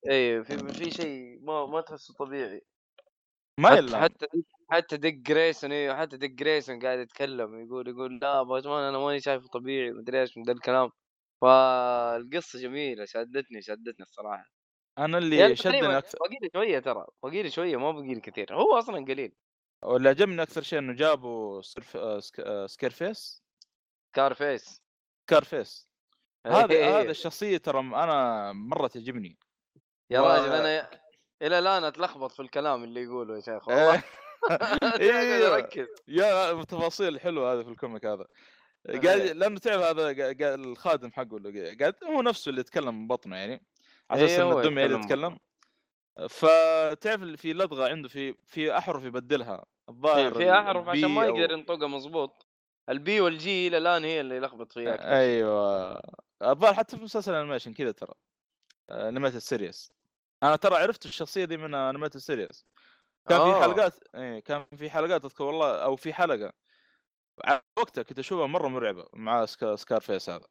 اي في في شيء ما ما تحسه طبيعي. ما حتى حتى حتى ديك جريسون أيوه حتى ديك جريسون قاعد يتكلم يقول يقول لا باتمان أنا ماني شايفه طبيعي مدري إيش من ذا الكلام. فالقصة جميلة شدتني شدتني الصراحة. أنا يعني اللي شدني تقريبا أكثر باقي لي شوية ترى باقي لي شوية ما باقي لي كثير. هو أصلا قليل. واللي عجبني أكثر شيء إنه جابوا Scarf... آه، سك... آه، Scarface Scarface Scarface هذا إيه. هذا الشخصية ترى أنا مرة تعجبني. يا راجل أنا إلى الآن أتلخبط في الكلام اللي يقوله يا شيخ والله. <laughs> <laughs> أيوه ركز. يا تفاصيل حلوة هذه في ال comic هذا. إيه. لأنه تعرف هذا قا- قا- الخادم حقه اللي قاعد هو نفسه اللي يتكلم من بطنه يعني على أساس إيه، ان هو الدميه اللي يتكلم يتكلم. فتعرف اللي في لدغة عنده في في أحرف يبدلها. إيه، الظاهر في أحرف عشان ما يقدر ينطقها مظبوط ال B وال G إلى الآن هي اللي يلخبط فيها. أيوه. الظاهر حتى في مسلسل animation كذا ترى. animated series أنا ترى عرفت الشخصية دي من animated series كان في آه. حلقات إيه كان في حلقات أذكر والله أو في حلقة. على وقتها كنت أشوفها مرة مرعبة مع سكا Scarface هذا.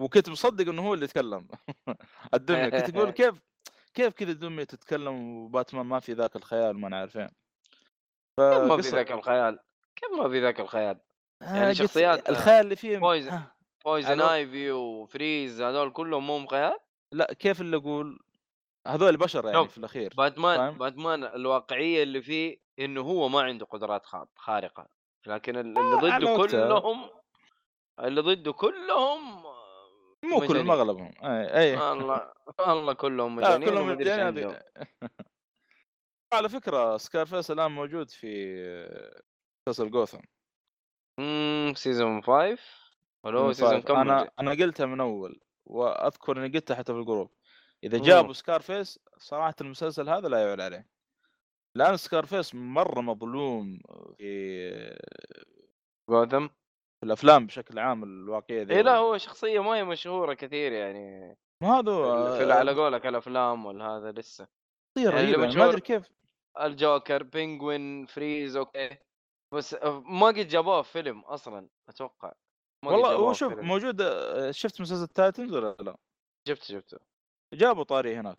وكنت مصدق إنه هو اللي يتكلم. <laughs> الدميه كنت أقول <laughs> كيف كيف كذا الدميه تتكلم وباتمان ما في ذاك الخيال ما نعرفين كيف ما في ذاك الخيال؟ كيف ما في ذاك الخيال؟ آه، يعني شخصيات- الخيال اللي فيه Poison. Poison؟ Ivy و Freeze هذول كلهم مو خيال؟ لا كيف اللي أقول؟ هذول بشر يعني في الأخير باتمان؟ باتمان الواقعية اللي فيه إنه هو ما عنده قدرات خا- خارقة لكن ال- آه، اللي على ضده. كلهم اللي ضده كلهم مو كل مجانين. ما أغلبهم أي أي الله الله كلهم مجانين كلهم. هذه <laughs> على فكرة Scarface الآن موجود في مسلسل جوثم امم season 5 ولا هو season. كم أنا أنا قلتها من أول وأذكر إني قلتها حتى في ال group إذا. جابوا Scarface صراحة المسلسل هذا لا يعلى عليه. لأن Scarface مرة مظلوم في جوثم؟ في الأفلام بشكل عام الواقعية ذي اي لا هو شخصية ما هي مشهورة كثير يعني. ما هذا في على قولك الأفلام والهذا لسه. شخصية يعني رهيبة ما أدري كيف. الجوكر Penguin Freeze أوكي. بس ما قد جابوه في فيلم أصلا أتوقع. والله هو شوف. موجود آه، شفت مسلسل Titans ولا لا؟ شفت شفته. جابوا طاري هناك.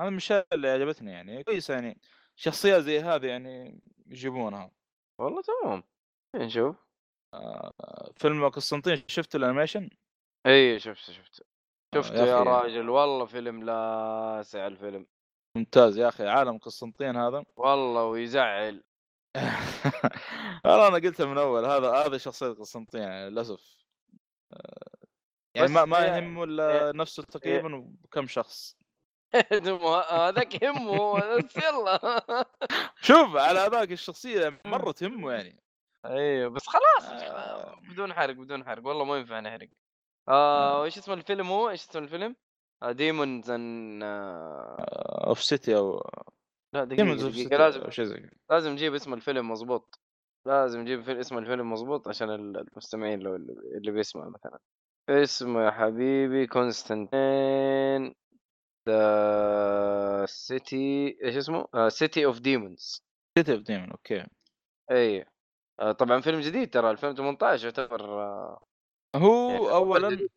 هذا من الاشياء اللي عجبتني يعني كويس يعني شخصيات زي هذه يعني يجيبونها. والله تمام. نشوف فيلم قسطنطين شفت الانيميشن؟ إي شفته شفته آه، شفته يا يا, أخي. راجل والله فيلم لاسع الفيلم. ممتاز يا أخي عالم قسطنطين هذا. والله ويزعل. <laughs> والله أنا قلتها من أول هذا هذا شخصية قسطنطين يعني للأسف. آه، يعني ما ما يا- يهم إلا نفسه تقريبا وكم شخص. <laughs> هذاك همه بس يلا. <laughs> شوف على هذاك الشخصية مرة تهمه يعني. أيوه بس خلاص. آه. بدون حرق بدون حرق. والله ما ينفع نحرق. آه إيش اسم الفيلم هو؟ إيش اسم الفيلم؟ Demons ان of City أو لا دقيقة, لازم شيء زي لازم نجيب اسم الفيلم مضبوط. لازم نجيب اسم الفيلم مضبوط عشان ال- المستمعين اللي اللي بيسمع مثلا. اسمه يا حبيبي Constantine the City إيش اسمه؟ City of Demons City of Demon أوكي. إي. آه، طبعا فيلم جديد ترى 2018 يعتبر آه، هو يعني اولا.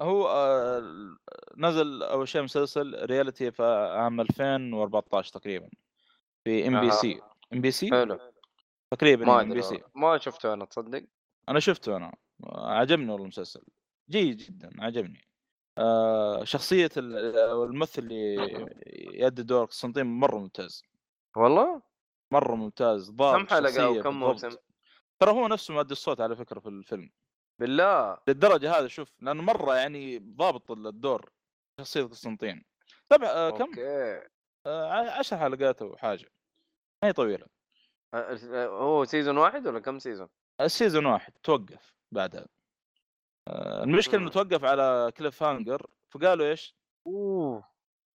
هو آه، نزل أول شيء مسلسل reality في عام 2014 تقريبا في إم بي. سي. إم بي سي؟ حلو. تقريبا ما إم بي سي. ما شفته أنا تصدق؟ أنا شفته أنا. عجبني والله المسلسل. جيد جدا عجبني آه شخصية ال- الممثل اللي يؤدي دور قسطنطين مرة ممتاز. والله؟ مرة ممتاز ضابط كم حلقة شخصية كم. موسم؟ ترى هو نفسه مؤدي الصوت على فكرة في الفيلم. بالله. للدرجة هذا شوف لأنه مرة يعني ضابط الدور شخصية قسطنطين. طبعا آه كم؟ أوكي. آه عشر حلقات أو حاجة. ما هي طويلة. آه، آه، هو season واحد ولا كم season؟ ال season واحد توقف بعدها. آه المشكلة إنه مم. توقف على cliffhanger فقالوا إيش؟ أوه.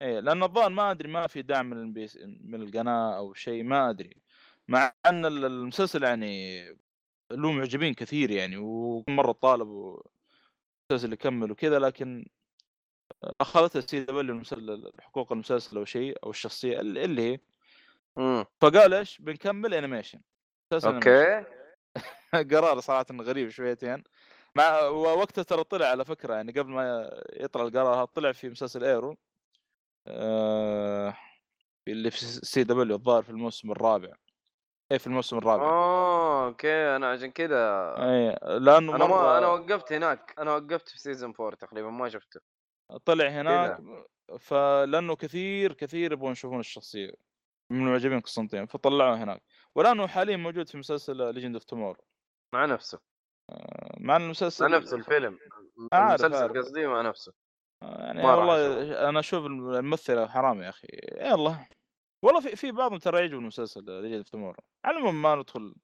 إيه لأن الظاهر ما أدري ما في دعم من من القناة أو شيء ما أدري. مع أن ال- المسلسل يعني له معجبين كثير يعني ومره طالبوا المسلسل يكمل وكذا لكن اخذتها CW حقوق المسلسل أو شيء أو الشخصية اللي هي. إمم. فقال إيش؟ بنكمل animation. أوكي. <laughs> قرار صراحة غريب شويتين. مع وقتها ترى طلع على فكرة يعني قبل ما يطلع القرار هذا طلع في مسلسل Arrow آه اللي في CW الظاهر في الموسم الرابع. اي في الموسم الرابع. آه okay أنا عشان كذا اي لأنه أنا ما أنا وقفت هناك. أنا وقفت في season 4 تقريبا ما شفته. طلع هناك فلانه كثير كثير يبغون يشوفون الشخصية من معجبين قسطنطين فطلعوه هناك. والان حاليا موجود في مسلسل Legends of Tomorrow مع نفسه. مع إن المسلسل مع نفس الفيلم عارف- المسلسل. قصدي مع نفسه. يعني والله أنا أشوف الممثله حرام يا أخي. يلا. والله في في بعضهم ترى يعجب المسلسل of Tomorrow على العموم ما ندخل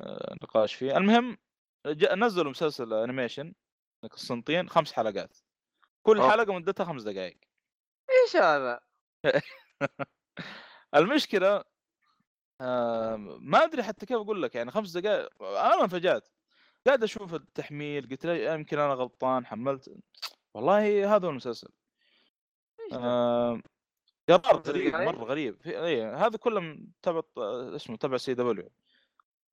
آه، نقاش فيه. المهم نزلوا مسلسل animation قسطنطين خمس حلقات. كل أوه. حلقة مدتها خمس دقائق إيش هذا؟ <laughs> المشكلة آه، ما أدري حتى كيف أقول لك يعني خمس دقائق أنا انفجأت قاعد أشوف التحميل قلت لا يمكن أنا غلطان حملت. والله هذا هو المسلسل؟ آه، قرار غريب؟ مرة غريب. في- اي هذا كله تبع اسمه تبع CW.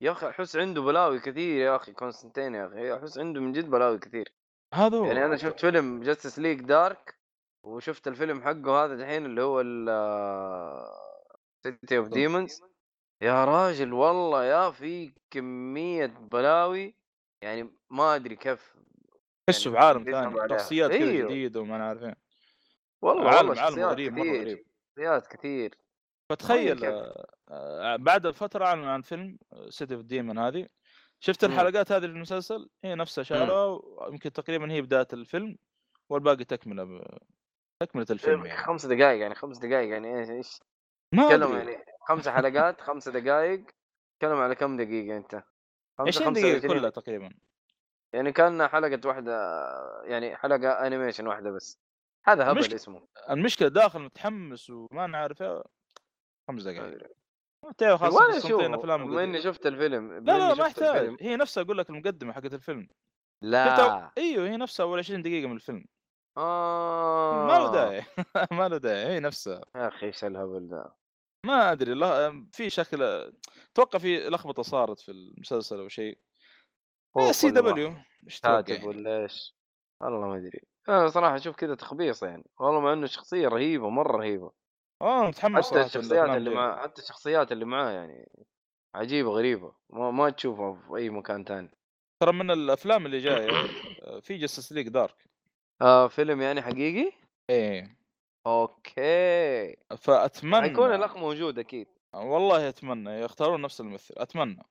يا أخي أحس عنده بلاوي كثير يا أخي كونستنتين يا أخي. أحس عنده من جد بلاوي كثير. هذا هو. يعني أنا شفت فيلم Justice League Dark وشفت الفيلم حقه هذا الحين اللي هو ال City of Demons يا راجل والله يا في كمية بلاوي. يعني ما أدري كيف تحسه يعني بعالم ثاني. شخصيات كذا أيوه. جديده وما عارفين والله عالم والله عالم شخصيات غريب مرة غريب شخصيات كثير فتخيل. آه، بعد فتره اعلنوا عن فيلم City of Demons هذه شفت. الحلقات هذه المسلسل هي نفسها شالوها يمكن تقريبا هي بداية الفيلم والباقي تكملة ب... تكملة الفيلم يعني خمس دقائق يعني خمس دقائق يعني إيش إيش ما تكلم يعني خمس حلقات خمس دقائق تكلم على كم دقيقة أنت؟ 20 دقيقة كلها تقريبا. يعني كان حلقة واحدة يعني حلقة انيميشن واحدة بس. هذا هبل المشكلة- اسمه. المشكلة داخل متحمس وما نعرف. إيه، خمس دقائق. تعرف قسطنطين شوف أفلام بما اني. شفت الفيلم لا لا ما يحتاج. هي نفسها أقول لك المقدمة حقت الفيلم. لا. أيوه هي نفسها أول 20 دقيقة من الفيلم. آه ما له داعي. <laughs> ما له داعي. هي نفسها. يا أخي إيش الهبل ذا ما أدري لا في شكل أتوقع في لخبطة صارت في المسلسل أو شيء. خوف CW إيش كاتب؟ ولا إيش؟ والله ما أدري. أنا صراحة أشوف كذا تخبيص يعني. والله مع إنه شخصية رهيبة مرة رهيبة. آه متحمس حتى صراحة الشخصيات اللي. مع حتى الشخصيات اللي معاه يعني عجيبة غريبة. ما, ما تشوفها في أي مكان ثاني ترى من الأفلام اللي جاية آه، في Justice League Dark آه فيلم يعني حقيقي؟ إيه. okay فأتمنى حيكون الأخ موجود أكيد والله أتمنى يختارون نفس الممثل أتمنى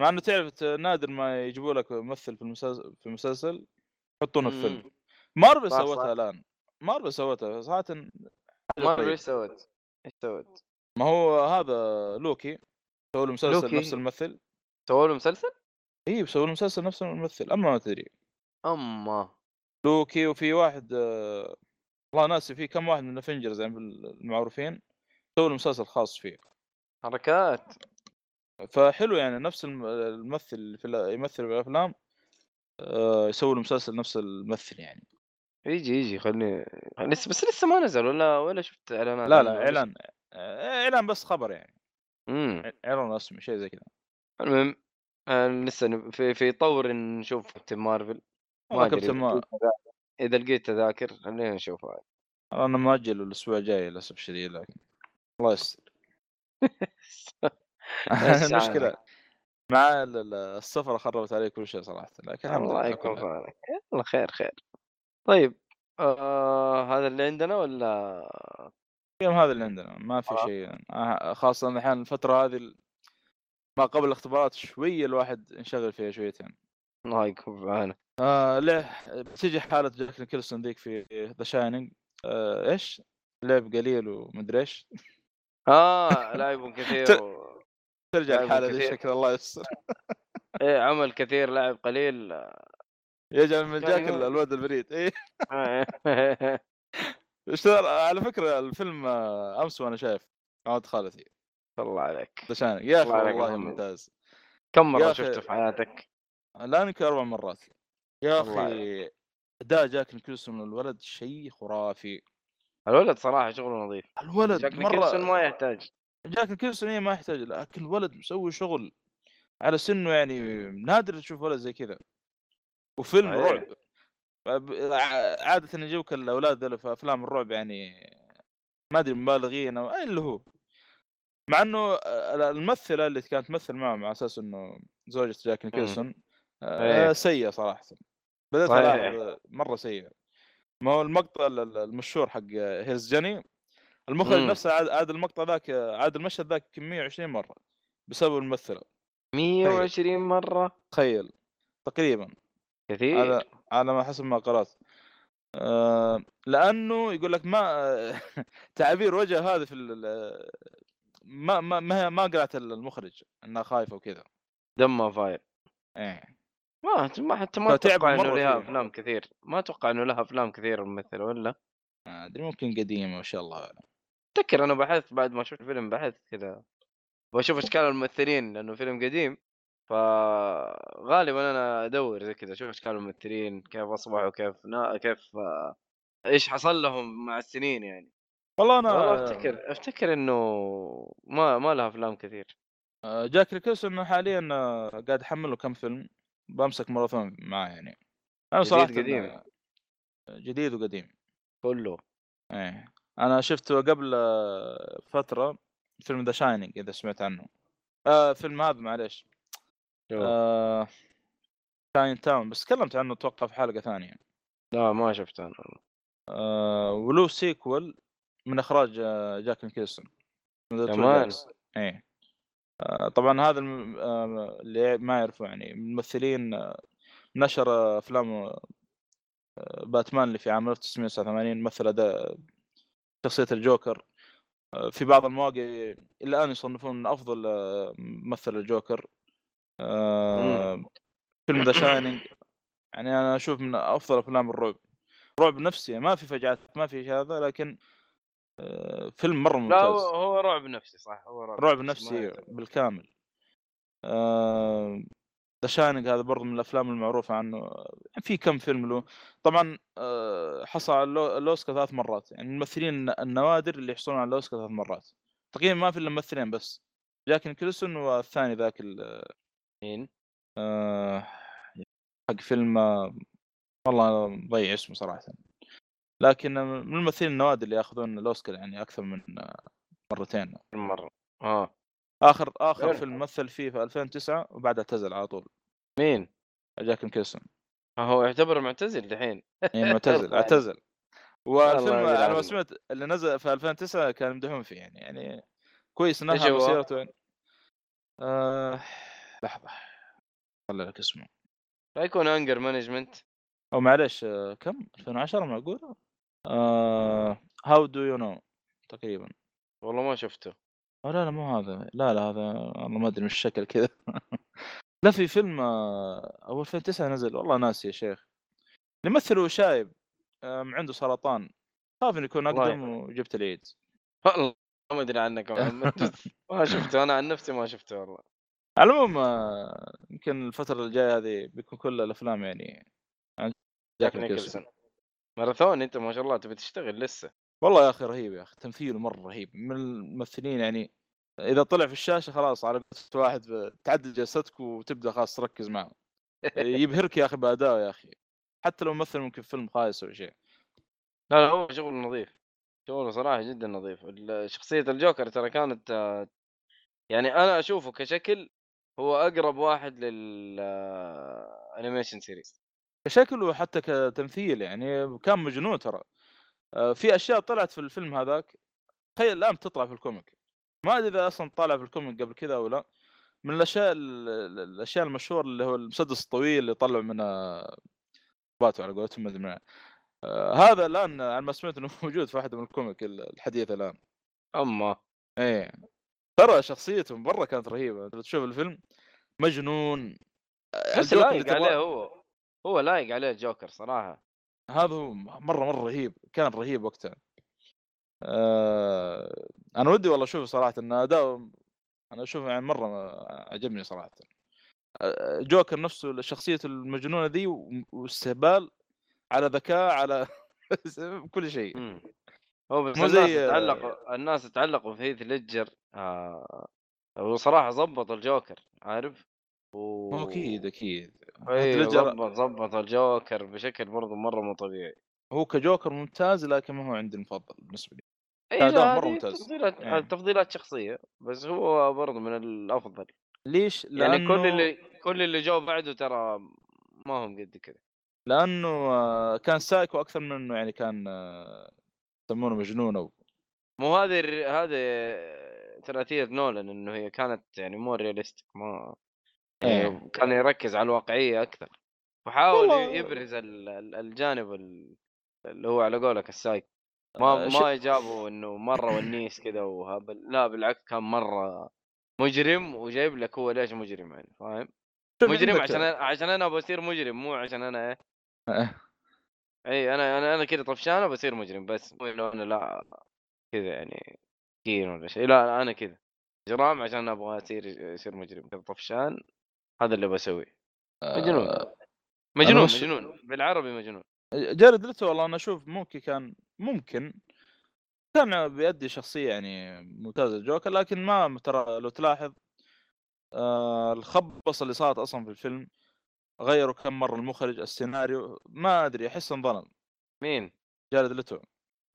مع إنه تعرف نادر ما يجيبوا لك ممثل في المسلسل في المسلسل يحطونه في فيلم مم. مارفل. سوتها الآن مارفل سوتها صراحة حاجة ما ادري طيبة. إيش سوت إيش سوت ما هو هذا لوكي سووا له مسلسل. نفس الممثل سووا له مسلسل؟ اي بيسووا له مسلسل نفس الممثل أما ما تدري اما لوكي وفي واحد آه، والله ناسي في كم واحد من ال Avengers يعني المعروفين سووا مسلسل خاص فيه. حركات. فحلو يعني نفس الم- الممثل في يمثل في الأفلام آه، يسوي مسلسل نفس الممثل يعني. يجي يجي خلني لسه بس لسه ما نزل ولا ولا شفت إعلانات لا لا إعلان آه، إعلان بس خبر يعني. امم إعلان رسمي شيء زي كذا. المهم آه لسه في في طور نشوف كابتن مارفل ما كابتن إذا ما لقيت تذا- إذا لقيت تذاكر خلينا نشوفها أنا مأجل الأسبوع الجاي للأسف الشديد لكن الله يستر. <laughs> <laughs> المشكلة مع ال- ال- السفره خربت علي كل شيء صراحة لكن الله لله يكون. عونك. يلا خير خير. طيب آه هذا اللي عندنا ولا؟ اليوم هذا اللي عندنا ما في خلاص. شيء. آه، خاصة الحين الفترة هذه ما قبل الاختبارات شوية الواحد انشغل فيها شويتين. الله يكون في عونك. آه له بتجي حالة جاك نيكلسون ذيك في The Shining آه إيش؟ لعب قليل ومدري إيش آه لعب <laughs> كثير و... ترجع لعب الحالة ذي. شكل الله يستر <laughs> إيه عمل كثير لعب قليل يجعل من جاك الواد البليد إيه <laughs> آه. على فكرة الفيلم آه، أمس وأنا شايف عاد خالتي الله عليك The Shining يا أخي والله. ممتاز كم مرة. شفته في حياتك؟ الان يمكن أربع مرات يا أخي أداء جاك نيكلسون الولد شيء خرافي. الولد صراحة شغله نظيف. الولد جاك مرة نيكلسون ما يحتاج. جاك نيكلسون إيه ما يحتاج لكن الولد مسوي شغل على سنه يعني نادر تشوف ولد زي كذا. وفيلم صحيح. رعب. عادة يجوك الاولاد في أفلام الرعب يعني ما أدري مبالغين أو اللي هو. مع إنه الممثلة اللي كانت تمثل معه على أساس إنه زوجة جاك نيكلسون آه، إيه. سيئة صراحة. بدأت. ألاحظ مرة سيئة. ما هو المقطع ال- ال- المشهور حق Here's Johnny المخرج. نفسه عاد عاد المقطع ذاك عاد المشهد ذاك 120 مرة بسبب الممثلة. 120 مرة. تخيل. تقريبا. كثير. على على ما حسب ما قرأت. آه لأنه يقول لك ما <laughs> تعابير وجه هذا في ال- ما ما ما, ما قرأت المخرج انها خايفه وكذا دمه فاير إيه. ما ما حتى ما أتوقع إنه لها. أفلام كثير. ما أتوقع إنه لها أفلام كثير الممثله ولا؟ ما أدري ممكن قديمة ما شاء الله. أتذكر أنا بحثت بعد ما شفت الفيلم بحثت كذا. بشوف اشكال الممثلين لأنه فيلم قديم. فغالبا أنا أدور زي كذا أشوف اشكال الممثلين كيف أصبحوا كيف نا... كيف إيش حصل لهم مع السنين يعني. والله أنا والله أفتكر أفتكر إنه ما ما لها أفلام كثير. آه، جاك نيكلسون حاليا قاعد احمل له كم فيلم. بمسك ماراثون معاه يعني. أنا جديد صراحة قديم. جديد وقديم. كله. إيه. أنا شفته قبل فترة فيلم The Shining إذا سمعت عنه. آه فيلم هذا معليش. آه شاين تاون بس تكلمت عنه أتوقع في حلقة ثانية. لا ما شفته أنا آه ولو سيكول من إخراج جاك نيكلسون كمان؟ Jacks. إيه. طبعا هذا. آه اللي ما يعرفوا يعني الممثلين آه نشر آه، أفلام آه باتمان اللي في عام 1989 مثل أداء شخصية الجوكر. آه في بعض المواقع إلى الآن يصنفون من أفضل آه ممثل الجوكر. آه فيلم The Shining. يعني أنا أشوف من أفضل أفلام الرعب. رعب نفسي ما في فجعات ما في هذا لكن آه، فيلم مرة لا هو ممتاز. رعب نفسي صح هو رعب, رعب نفسي. بالكامل. The Shining هذا برضه من الأفلام المعروفة عنه. في كم فيلم له. طبعا آه، حصل على الأوسكار ثلاث مرات. يعني الممثلين النوادر اللي يحصلون على الأوسكار ثلاث مرات. تقريبا ما في إلا ممثلين بس. جاك نيكلسون والثاني ذاك ال- مين؟ آه، حق فيلم آه، والله ضيع اسمه صراحة. لكن من الممثلين النوادر اللي ياخذون الأوسكار يعني أكثر من آه، مرتين. مرة. آه. آخر آخر غير. فيلم مثل فيه في 2009 وبعدها اعتزل على طول. مين؟ جاك نيكلسون هو يعتبر معتزل دحين. يعني <laughs> معتزل اعتزل. والفيلم أنا ما. سمعت اللي نزل في 2009 كان يمدحون فيه يعني يعني كويس هو؟ مسيرته يعني. آه لحظة. خلي لك اسمه. لا يكون Anger Management. أو معلش آه، كم؟ 2010 معقولة؟ آه How Do You Know تقريبا. والله ما شفته. أو لا لا مو هذا. لا لا هذا والله ما أدري مش الشكل كذا. <laughs> لا في فيلم آه، أول 2009 نزل. والله ناسي يا شيخ. اللي مثله شايب آم، عنده سرطان. خاف إنه يكون. أقدم وجبت الإيدز. <laughs> والله ما أدري عنك محمد. <laughs> ما شفته. أنا عن نفسي ما شفته والله. على العموم آه، يمكن الفترة الجاية هذه بيكون كل الأفلام يعني عن جاك نيكلسون ماراثون أنت ما شاء الله تبي تشتغل لسه. والله يا أخي رهيب يا أخي تمثيله مرة رهيب من الممثلين يعني إذا طلع في الشاشة خلاص على واحد تعدل جلستك وتبدأ خلاص تركز معه. <laughs> يبهرك يا أخي بأداءه يا أخي. حتى لو مثل ممكن فيلم خايس أو شيء. لا لا هو شغل نظيف. شغله صراحة جدا نظيف. شخصية الجوكر ترى كانت يعني أنا أشوفه كشكل هو أقرب واحد لل animation series كشكله حتى كتمثيل يعني كان مجنون ترى. آه، في أشياء طلعت في الفيلم هذاك تخيل الآن تطلع في ال comic. ما أدري إذا أصلا طالع في ال comic قبل كذا أو لا. من الأشياء ال- ال- الأشياء المشهورة اللي هو المسدس الطويل اللي طلعوا منه باتوا على قولتهم ما أدري آه، هذا الآن على ما سمعت إنه <laughs> موجود في واحدة من الكوميك الحديثه الآن. اما. إيه. ترى شخصيته مرة كانت رهيبة. تشوف الفيلم مجنون. آه، بس لايق عليه هو. هو لايق عليه الجوكر صراحة. هذا هو مرة مرة رهيب كان رهيب وقتها. آه أنا ودي والله أشوفه صراحة ان أداء أنا أشوفه يعني مرة عجبني صراحة. آه، جوكر نفسه شخصيته المجنونة ذي و- واستهبال على ذكاء على <laughs> كل شيء. مم. هو بس الناس زي- تعلقوا الناس تعلقوا في هيث ليدجر آه هو صراحة ظبط الجوكر عارف؟ هو أكيد أكيد. ضبط الجوكر بشكل برضه مرة مو طبيعي هو كجوكر ممتاز لكن ما هو عندي المفضل بالنسبة لي مرة هذه ممتاز. تفضيلات إيه. تفضيلات شخصية بس هو برضه من الأفضل ليش؟ يعني لأنه كل اللي كل اللي جو بعده ترى ما هم قد كذا لأنه آه، كان سايكو أكثر من إنه يعني كان آه، يسمونه مجنون أو مو هذه هذه ثلاثية نولان إنه هي كانت يعني مو realistic ما يعني إيه. كان يركز على الواقعية أكثر وحاول يبرز ال- ال- الجانب ال- اللي هو على قولك السايك آه، ما ش- ما جابوا إنه مرة ونيس كذا وهبل لا بالعكس كان مرة مجرم وجايب لك هو ليش مجرم يعني فاهم؟ شوف مجرم عشان أنا عشان أنا بصير مجرم مو عشان أنا إيه. آه، اي أنا أنا أنا كذا طفشان بصير مجرم بس مو إنه أنا لا كذا يعني مسكين ولا شيء لا, أنا كذا مجرم عشان أبغى أصير يصير مجرم كذا طفشان. هذا اللي بسويه مجنون. آه، مجنون مش- مجنون. بالعربي مجنون. جارد ليتو والله أنا أشوف ممكن كان ممكن. كان بيأدي شخصية يعني ممتازة الجوكر لكن ما ترى لو تلاحظ آه الخبصة اللي صارت أصلا في الفيلم غيروا كم مرة المخرج السيناريو ما أدري أحس انظلم. مين؟ جارد ليتو.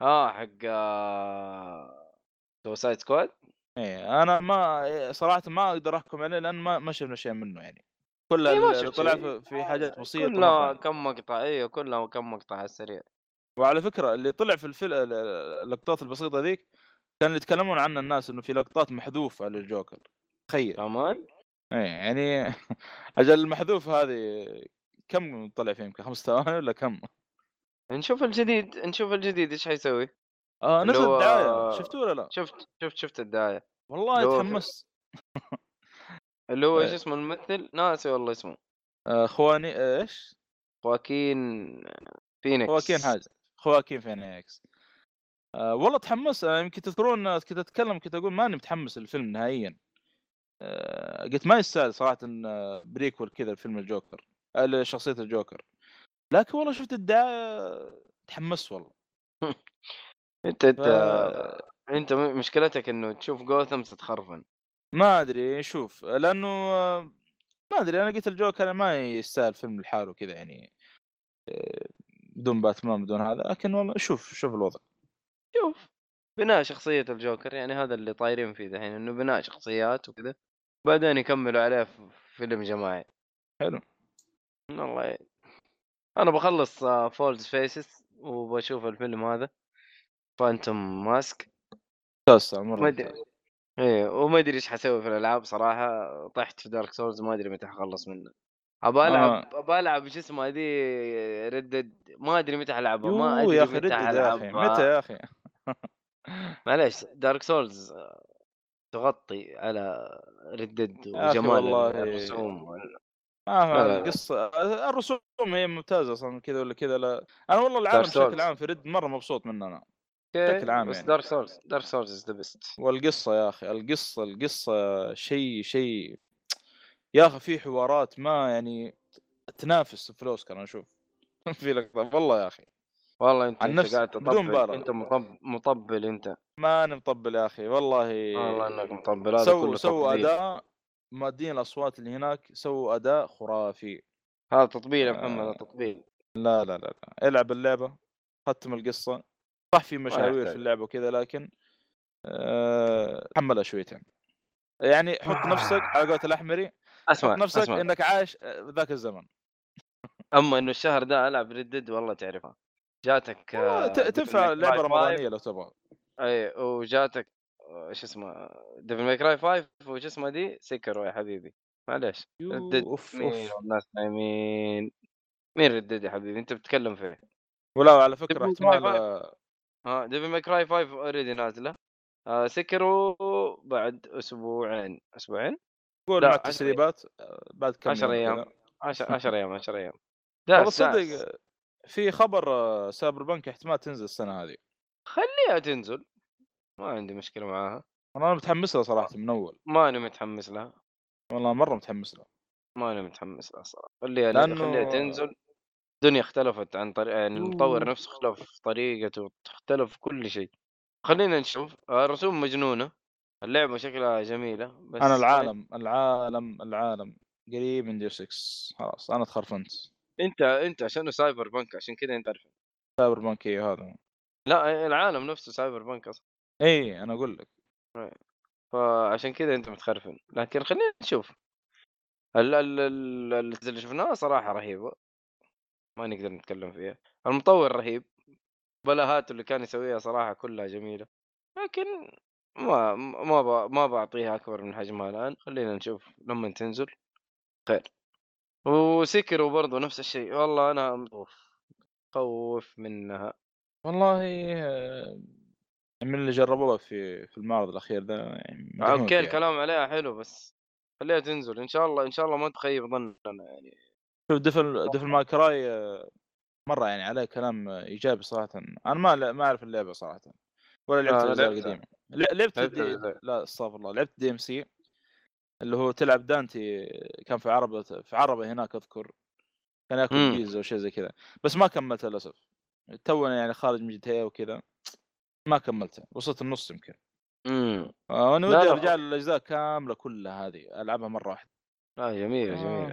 آه حق Suicide Squad إيه أنا ما صراحة ما أقدر أحكم عليه لأن ما ما شفنا شيء منه يعني. كل إيه، اللي طلع. في- في حاجات بسيطة كلها. كم مقطع أيوه كلها كم مقطع على السريع. وعلى فكرة اللي طلع في الفيلم اللقطات البسيطة ذيك كانوا يتكلمون عنها الناس إنه في لقطات محذوفة للجوكر. تخيل. كمان؟ إيه يعني <laughs> أجل المحذوف هذه كم طلع فيه يمكن خمس ثواني ولا كم؟ نشوف الجديد نشوف الجديد إيش حيسوي. آه نزل هو- الدعاية شفتوه ولا لا؟ شفت شفت شفت الدعاية. والله تحمست اللي هو إيش إيه. اسمه الممثل؟ ناسي والله اسمه. آه خواني آه، إيش؟ خواكين فينيكس. خواكين حاجة خواكين فينيكس. آه والله تحمس. آه يمكن تذكرون كنت أتكلم كنت أقول ماني متحمس للفيلم نهائيا. آه قلت ما يستاهل صراحة prequel كذا الفيلم الجوكر شخصية الجوكر. لكن والله شفت الدعاية تحمست والله. <laughs> انت انت ف- انت مشكلتك انه تشوف جوثم تتخرفن. ما أدري شوف لأنه آه، ما أدري أنا قلت الجوكر ما يستاهل فيلم لحاله كذا يعني آه، بدون باتمان بدون هذا لكن والله شوف شوف الوضع. شوف بناء شخصية الجوكر يعني هذا اللي طايرين فيه دحين إنه بناء شخصيات وكذا بعدين يكملوا عليه في فيلم جماعي. حلو. والله أنا بخلص False Faces وبشوف الفيلم هذا. Phantom Mask. ممتاز مرة ما ممتاز. إيه وما أدري إيش حسوي في الألعاب صراحة. طحت في Dark Souls ما أدري متى حخلص منه. ابى ألعب ابى ألعب شو اسمه هذه ردد ما أدري متى حلعبها ما أدري يا متى حلعبها متى يا أخي؟ <laughs> معليش Dark Souls تغطي على ردد وجمال والله. الرسوم وال- آه. القصة الرسوم هي ممتازة أصلا كذا ولا كذا لا. أنا والله العالم بشكل. عام في رد مرة مبسوط منه أنا. بشكل عام بس يعني. Dark Souls Dark Souls is the best والقصة يا أخي القصة القصة شيء شيء يا أخي في حوارات ما يعني تنافس في الأوسكار أنا أشوف. <laughs> في لقطة والله يا أخي. والله أنت عن أنت نفسي، قاعد تطبل. أنت مطب... مطبل أنت. ما أنا مطبل يا أخي والله والله إنك مطبل هذا سووا كله سووا أداء مادين الأصوات اللي هناك سووا أداء خرافي. هذا تطبيل يا آه. محمد هذا تطبيل. لا لا لا لا. العب اللعبة ختم القصة. صح في مشاوير. في اللعبه وكذا لكن أه... حملها شويتين. يعني حط نفسك على قولة الأحمري أسمع حط نفسك أسمع. إنك عايش آه، ذاك الزمن. أما إنه الشهر ده ألعب ردد والله تعرفها. جاتك آه، Devil تنفع لعبة 5. رمضانيه لو تبغى. أي وجاتك آه، شو اسمه Devil May Cry 5 وش اسمه دي؟ Sekiro يا حبيبي. معليش. ردد أوف والناس نايمين مين ردد يا حبيبي؟ أنت بتتكلم فيه ولا على فكرة احتمال ها Devil May Cry 5 already نازلة. آه Sekiro بعد أسبوعين. أسبوعين؟ قول مع التسريبات آه، بعد كم 10 يوم؟ أيام. كذا. 10 10 أيام 10 أيام. والله آه، في خبر آه، سايبر بنك احتمال تنزل السنة هذه. خليها تنزل. ما عندي مشكلة معاها. أنا متحمس لها صراحة من أول. ماني متحمس لها. والله مرة متحمس لها. ماني متحمس لها صراحة. خليها لأنه- خليها تنزل. الدنيا اختلفت عن طريق يعني المطور أوه. نفسه اختلف طريقته اختلف كل شيء. خلينا نشوف آه، الرسوم مجنونة اللعبة شكلها جميلة بس أنا العالم العالم العالم قريب من Deus Ex خلاص أنا تخرفنت أنت أنت عشانه cyberpunk عشان كذا أنت عارف cyberpunk إيه هذا؟ لا العالم نفسه cyberpunk أصلا. اي أنا أقول لك. فعشان كذا أنت متخرفن. لكن خلينا نشوف. ال- ال- ال- ال- اللي شفناه صراحة رهيبة. ما نقدر نتكلم فيها. المطور رهيب بلاهاته اللي كان يسويها صراحة كلها جميلة لكن ما ما ب- ما بعطيها أكبر من حجمها الآن. خلينا نشوف لما تنزل. خير. وسكروا برضو نفس الشيء. والله أنا مخوف خوف منها. والله من اللي جربوها في في المعرض الأخير ده يعني أوكي. الكلام عليها حلو بس خليها تنزل. إن شاء الله إن شاء الله ما تخيب ظننا يعني. شوف Devil Devil May Cry آه، مرة يعني عليه كلام آه، إيجابي صراحة. أنا ما ما أعرف اللعبة صراحة ولا لعبت آه، الأجزاء. القديمة. لعبت. لا استغفر الله لعبت DmC اللي هو تلعب دانتي كان في عربة في عربة هناك أذكر كان يأكل. بيتزا وشيء زي كذا. بس ما كملتها للأسف. تونا يعني خارج من جي وكذا ما كملتها. وصلت النص يمكن. امم آه، أنا لا، ودي. أرجع للأجزاء كاملة كلها هذه ألعبها مرة واحدة. آه جميله آه، جميله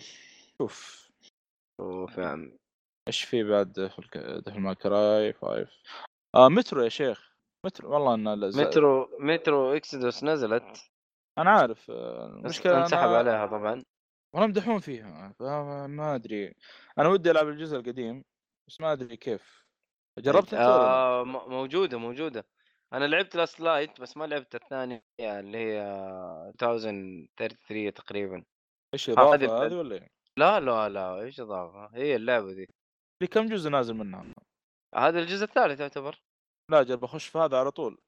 شوف. عمي إيش في بعد. Devil May Cry 5 آه مترو يا شيخ مترو والله ان Metro Metro Exodus نزلت. أنا عارف آه، المشكلة انسحب أنا عليها طبعا. والله مدحون فيها ما أدري. أنا ودي ألعب الجزء القديم بس ما أدري كيف. جربت ولا لا؟ آه موجودة موجودة. أنا لعبت Last Light بس ما لعبت الثانية اللي هي 2033 تقريبا. إيش إضافة ال- هذه ولا إيه؟ لا لا لا إيش اضافه هي اللعبة دي في كم جزء نازل منها؟ هذا الجزء الثالث يعتبر. لا جرب اخش في هذا على طول.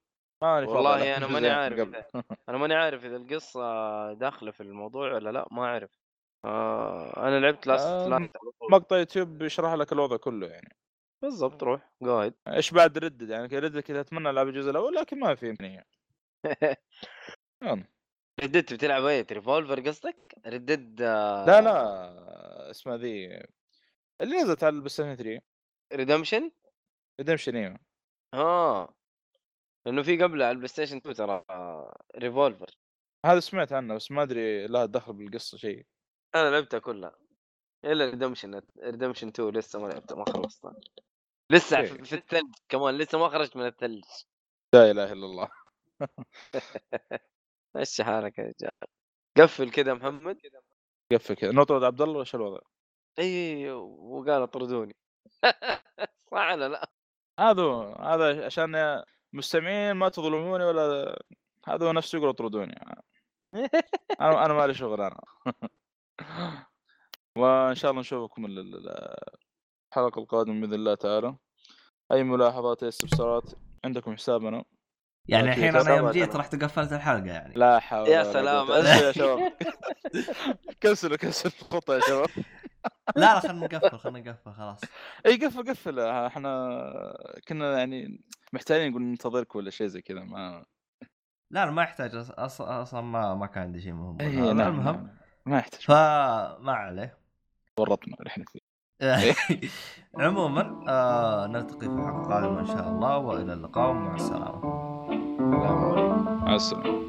ماني فاضي والله أنا ماني من عارف. <laughs> أنا ماني عارف إذا القصة داخلة في الموضوع ولا لا ما أعرف. آه أنا لعبت Last آه، مقطع يوتيوب بيشرح لك الوضع كله يعني. بالضبط روح قاعد إيش بعد Red Dead يعني؟ Red Dead كذا أتمنى ألعب الجزء الأول لكن ما في امكانية. <laughs> يلا. Red Dead بتلعب إيه؟ Revolver قصدك؟ Red Dead لا لا اسمها ذي اللي نزلت على ال PlayStation 3 Redemption؟ Redemption أيوه آه لأنه في قبله على ال PlayStation 2 ترى Revolver هذا سمعت عنه بس ما أدري لها دخل بالقصة شيء. أنا لعبتها كلها إلا Redemption Redemption 2 لسه ما لعبتها ما خلصتها لسه. في, في الثلج كمان لسه ما خرجت من الثلج. لا إله إلا الله. <laughs> إيش حالك يا رجال. قفل كذا محمد. قفل كذا نطرد عبد الله وش الوضع؟ إي وقال اطردوني <laughs> صح ولا لا؟ هذا هذا عشان مستمعين ما تظلموني ولا هذا هو نفسه يقول اطردوني <laughs> أنا أنا مالي شغل أنا. <laughs> وإن شاء الله نشوفكم ال- ال- الحلقة القادمة بإذن الله تعالى. أي ملاحظات أي استفسارات عندكم حسابنا. يعني. الحين أنا يوم. جيت رحت قفلت الحلقة يعني. لا حول يا ولا سلام. انسوا يا شباب. <laughs> كنسلوا كنسلوا الخطه يا شباب. لا لا خلينا نقفل خلينا نقفل خلاص. إي قفل قفل. إحنا كنا يعني محتاجين نقول ننتظرك ولا شيء زي كذا ما لا لا ما يحتاج. أص- أص- أصلا ما ما كان عندي شيء مهم. إي نعم المهم نعم. ما يحتاج. فما عليه. ورطنا إحنا فيه. <laughs> عموما آه نلتقي في حلقة قادمة إن شاء الله وإلى اللقاء مع السلامة. مع السلامه Midnight,